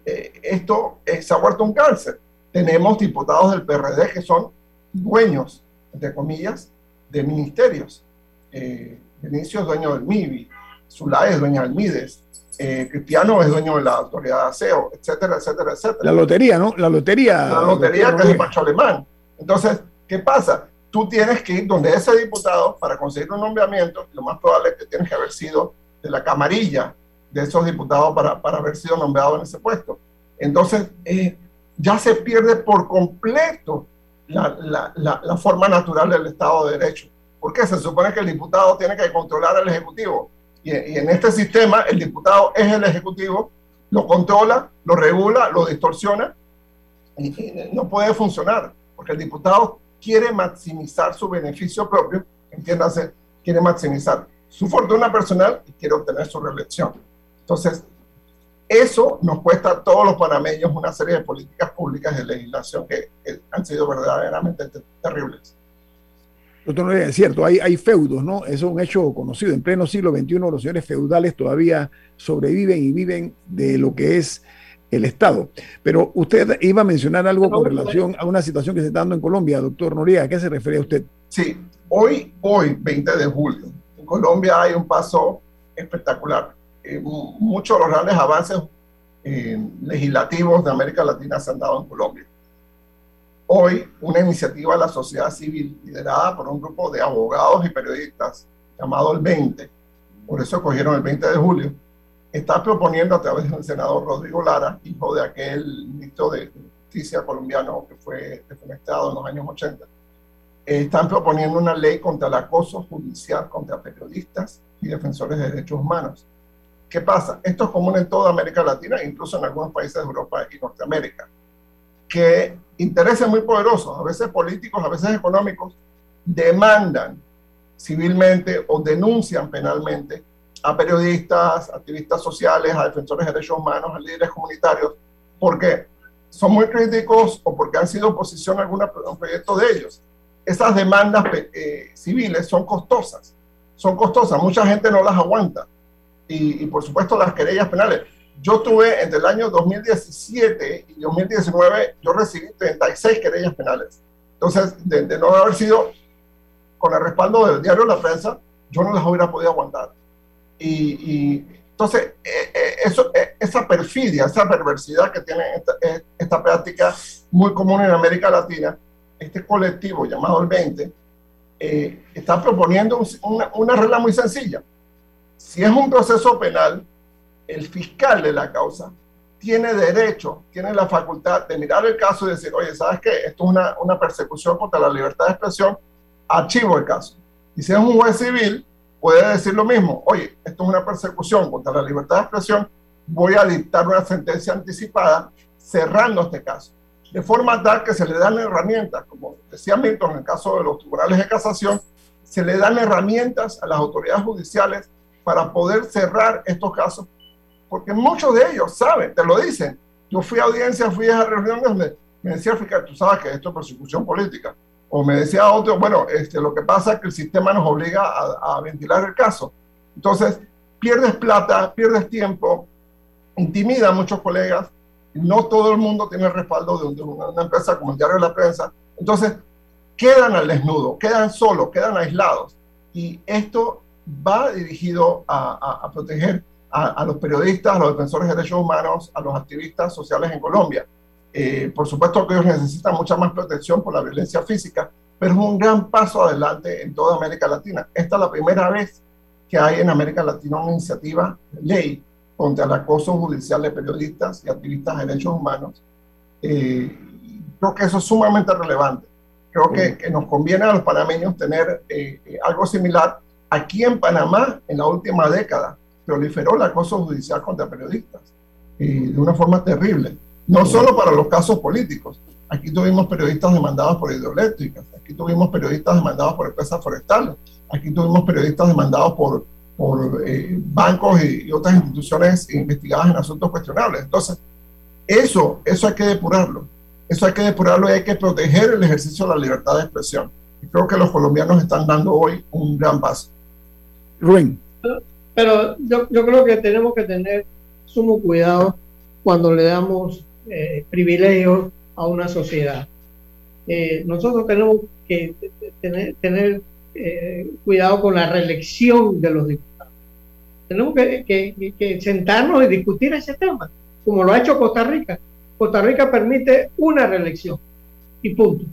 eh, esto eh, se ha vuelto un cáncer. Tenemos diputados del PRD que son dueños, entre comillas, de ministerios. Eh, Benicio es dueño del MIBI, Zulay es dueño del MIDES, eh, Cristiano es dueño de la autoridad de aseo, etcétera, etcétera, etcétera. La lotería, ¿no? La lotería. La lotería que es despacho alemán. Entonces, ¿qué pasa? Tú tienes que ir donde ese diputado para conseguir un nombramiento, lo más probable es que tienes que haber sido de la camarilla de esos diputados para, para haber sido nombrado en ese puesto. Entonces, eh, ya se pierde por completo la, la, la, la, forma natural del Estado de Derecho. Porque se supone que el diputado tiene que controlar al Ejecutivo. Y, y, en este sistema, el diputado es el Ejecutivo, lo controla, lo regula, lo distorsiona y, y no puede funcionar. Porque el diputado quiere maximizar su beneficio propio, entiéndase, quiere maximizar su fortuna personal y quiere obtener su reelección. Entonces, eso nos cuesta a todos los panameños una serie de políticas públicas de legislación que, que han sido verdaderamente terribles. Doctor es cierto, hay, feudos, ¿no? Eso es un hecho conocido. En pleno siglo XXI los señores feudales todavía sobreviven y viven de lo que es el Estado. Pero usted iba a mencionar algo con relación a una situación que se está dando en Colombia, doctor Noriega. ¿A qué se refiere usted? Sí, hoy, hoy, 20 de julio, en Colombia hay un paso espectacular. Eh, muchos de los grandes avances eh, legislativos de América Latina se han dado en Colombia. Hoy, una iniciativa de la sociedad civil liderada por un grupo de abogados y periodistas llamado el 20, por eso cogieron el 20 de julio, está proponiendo a través del senador Rodrigo Lara, hijo de aquel ministro de Justicia colombiano que fue desconectado en los años 80, están proponiendo una ley contra el acoso judicial contra periodistas y defensores de derechos humanos. ¿Qué pasa? Esto es común en toda América Latina, incluso en algunos países de Europa y Norteamérica, que intereses muy poderosos, a veces políticos, a veces económicos, demandan civilmente o denuncian penalmente a periodistas, activistas sociales, a defensores de derechos humanos, a líderes comunitarios, porque son muy críticos o porque han sido oposición a algún proyecto de ellos. Esas demandas eh, civiles son costosas, son costosas, mucha gente no las aguanta. Y, y, por supuesto las querellas penales. Yo tuve entre el año 2017 y 2019, yo recibí 36 querellas penales. Entonces, de, de no haber sido con el respaldo del diario La Prensa, yo no las hubiera podido aguantar. Y, y entonces, eh, eh, eso, eh, esa perfidia, esa perversidad que tiene esta, esta, práctica muy común en América Latina, este colectivo llamado el 20, está proponiendo una, una regla muy sencilla. Si es un proceso penal, el fiscal de la causa tiene derecho, tiene la facultad de mirar el caso y decir, oye, ¿sabes qué? Esto es una, persecución contra la libertad de expresión, archivo el caso. Y si es un juez civil, puede decir lo mismo, oye, esto es una persecución contra la libertad de expresión, voy a dictar una sentencia anticipada cerrando este caso. De forma tal que se le dan herramientas, como decía Milton en el caso de los tribunales de casación, se le dan herramientas a las autoridades judiciales para poder cerrar estos casos, porque muchos de ellos saben, te lo dicen. Yo fui a audiencia, fui a reuniones donde me decía fiscal, tú sabes que esto es persecución política. O me decía otro, bueno, este, lo que pasa es que el sistema nos obliga a, a ventilar el caso. Entonces, pierdes plata, pierdes tiempo, intimida a muchos colegas. No todo el mundo tiene el respaldo de una, una empresa como el Diario de la Prensa. Entonces, quedan al desnudo, quedan solos, quedan aislados. Y esto va dirigido a, a, a proteger a, a, los periodistas, a los defensores de derechos humanos, a los activistas sociales en Colombia. Eh, por supuesto que ellos necesitan mucha más protección por la violencia física, pero es un gran paso adelante en toda América Latina. Esta es la primera vez que hay en América Latina una iniciativa de ley contra el acoso judicial de periodistas y activistas de derechos humanos. Eh, creo que eso es sumamente relevante. Creo que, que nos conviene a los panameños tener eh, algo similar. Aquí en Panamá, en la última década, proliferó el acoso judicial contra periodistas de una forma terrible no solo para los casos políticos. Aquí tuvimos periodistas demandados por hidroeléctricas, aquí tuvimos periodistas demandados por empresas forestales, aquí tuvimos periodistas demandados por, por eh, bancos y, y, otras instituciones investigadas en asuntos cuestionables. Entonces, eso, eso hay que depurarlo. Eso hay que depurarlo y hay que proteger el ejercicio de la libertad de expresión. Creo que los colombianos están dando hoy un gran paso. Rubén. Pero yo, yo creo que tenemos que tener sumo cuidado cuando le damos eh, privilegios a una sociedad. Eh, nosotros tenemos que tener, eh, cuidado con la reelección de los diputados. Tenemos que, sentarnos y discutir ese tema, como lo ha hecho Costa Rica. Costa Rica permite una reelección y punto.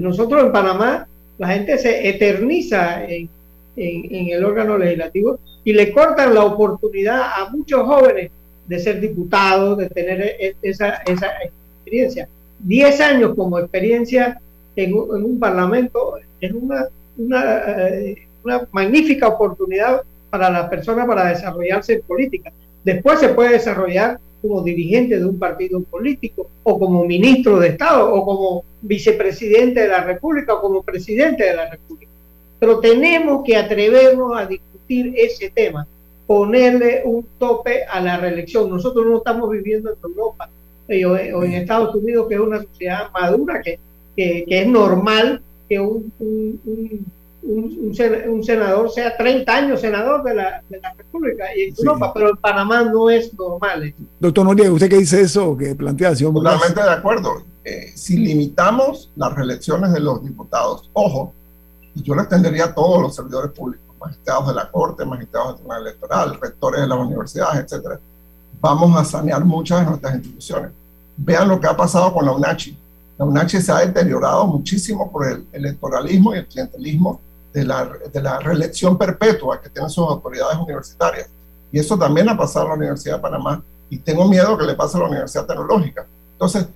nosotros en Panamá, la gente se eterniza en el órgano legislativo y le cortan la oportunidad a muchos jóvenes de ser diputados, de tener e, esa, esa experiencia. Diez años como experiencia en, en un parlamento es una, eh, una, magnífica oportunidad para la persona para desarrollarse en política. Después se puede desarrollar como dirigente de un partido político o como ministro de Estado o como vicepresidente de la República o como presidente de la República. Pero tenemos que atrevernos a discutir ese tema ponerle un tope a la reelección. Nosotros no estamos viviendo en Europa eh, o, en Estados Unidos, que es una sociedad madura, que, que, que es normal que un, un, un, un, senador sea 30 años senador de la, de la República y en sí. Europa, pero en Panamá no es normal. Doctor Noriega, ¿usted qué dice eso que plantea señor Totalmente de acuerdo. Eh, si limitamos las reelecciones de los diputados, ojo, yo le extendería a todos los servidores públicos magistrados de la Corte, magistrados del Tribunal Electoral, rectores de las universidades, etcétera, vamos a sanear muchas de nuestras instituciones. Vean lo que ha pasado con la UNACHI. La UNACHI se ha deteriorado muchísimo por el electoralismo y el clientelismo de la, de la reelección perpetua que tienen sus autoridades universitarias. Y eso también ha pasado a la Universidad de Panamá y tengo miedo que le pase a la Universidad Tecnológica. Entonces,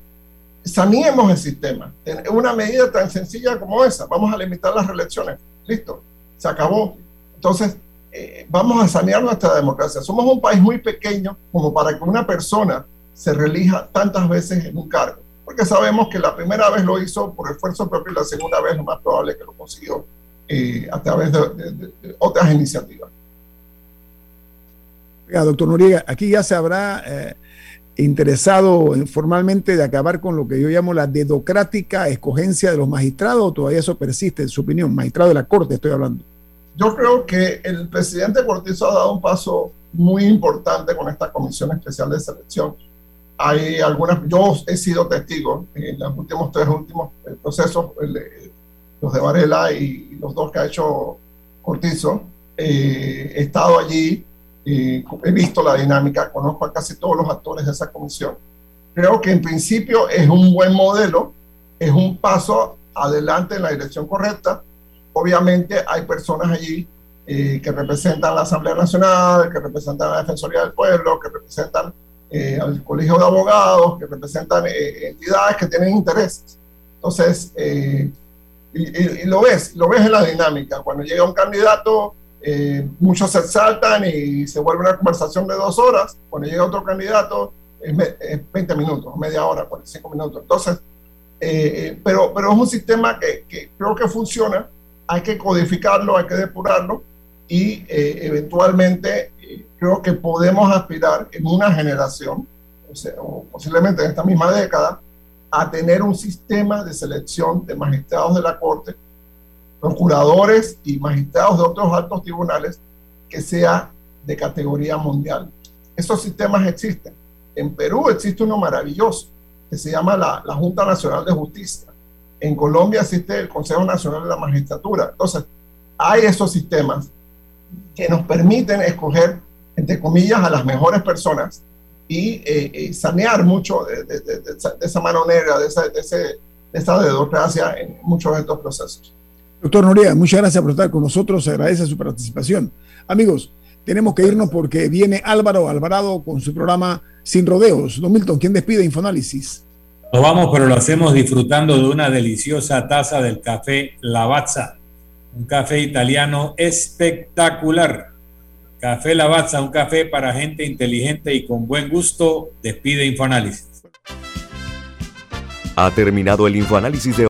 saneemos el sistema. Una medida tan sencilla como esa, vamos a limitar las reelecciones. Listo, se acabó. Entonces, eh, vamos a sanear nuestra democracia. Somos un país muy pequeño como para que una persona se relija tantas veces en un cargo, porque sabemos que la primera vez lo hizo por esfuerzo propio y la segunda vez lo más probable es que lo consiguió eh, a través de, otras iniciativas. Doctor Noriega, aquí ya se habrá eh, interesado formalmente de acabar con lo que yo llamo la dedocrática escogencia de los magistrados, o todavía eso persiste, en su opinión, magistrado de la Corte estoy hablando yo creo que el presidente Cortizo ha dado un paso muy importante con esta comisión especial de selección. Hay algunas, yo he sido testigo en los últimos tres últimos procesos, los de Varela y los dos que ha hecho Cortizo. Eh, he estado allí, eh, he visto la dinámica, conozco a casi todos los actores de esa comisión. Creo que en principio es un buen modelo, es un paso adelante en la dirección correcta obviamente hay personas allí eh, que representan la Asamblea Nacional, que representan la Defensoría del Pueblo, que representan eh, al Colegio de Abogados, que representan eh, entidades que tienen intereses. Entonces, y, y, y, lo ves, lo ves en la dinámica. Cuando llega un candidato, muchos se exaltan y se vuelve una conversación de dos horas. Cuando llega otro candidato, es, es 20 minutos, media hora, 45 minutos. Entonces, pero, pero es un sistema que, que creo que funciona hay que codificarlo, hay que depurarlo y eh, eventualmente eh, creo que podemos aspirar en una generación, o, posiblemente en esta misma década, a tener un sistema de selección de magistrados de la Corte, procuradores y magistrados de otros altos tribunales que sea de categoría mundial. Esos sistemas existen. En Perú existe uno maravilloso que se llama la, la Junta Nacional de Justicia en Colombia existe el Consejo Nacional de la Magistratura. Entonces, hay esos sistemas que nos permiten escoger, entre comillas, a las mejores personas y eh, eh, sanear mucho de, de, de, de, esa mano negra, de, esa, de, ese, de esa dedocracia en muchos de estos procesos. Doctor Noriega, muchas gracias por estar con nosotros, se agradece su participación. Amigos, tenemos que irnos porque viene Álvaro Alvarado con su programa Sin Rodeos. Don Milton, ¿quién despide Infoanálisis? Nos vamos, pero lo hacemos disfrutando de una deliciosa taza del café Lavazza, un café italiano espectacular. Café Lavazza, un café para gente inteligente y con buen gusto. Despide Infoanálisis. Ha terminado el Infoanálisis de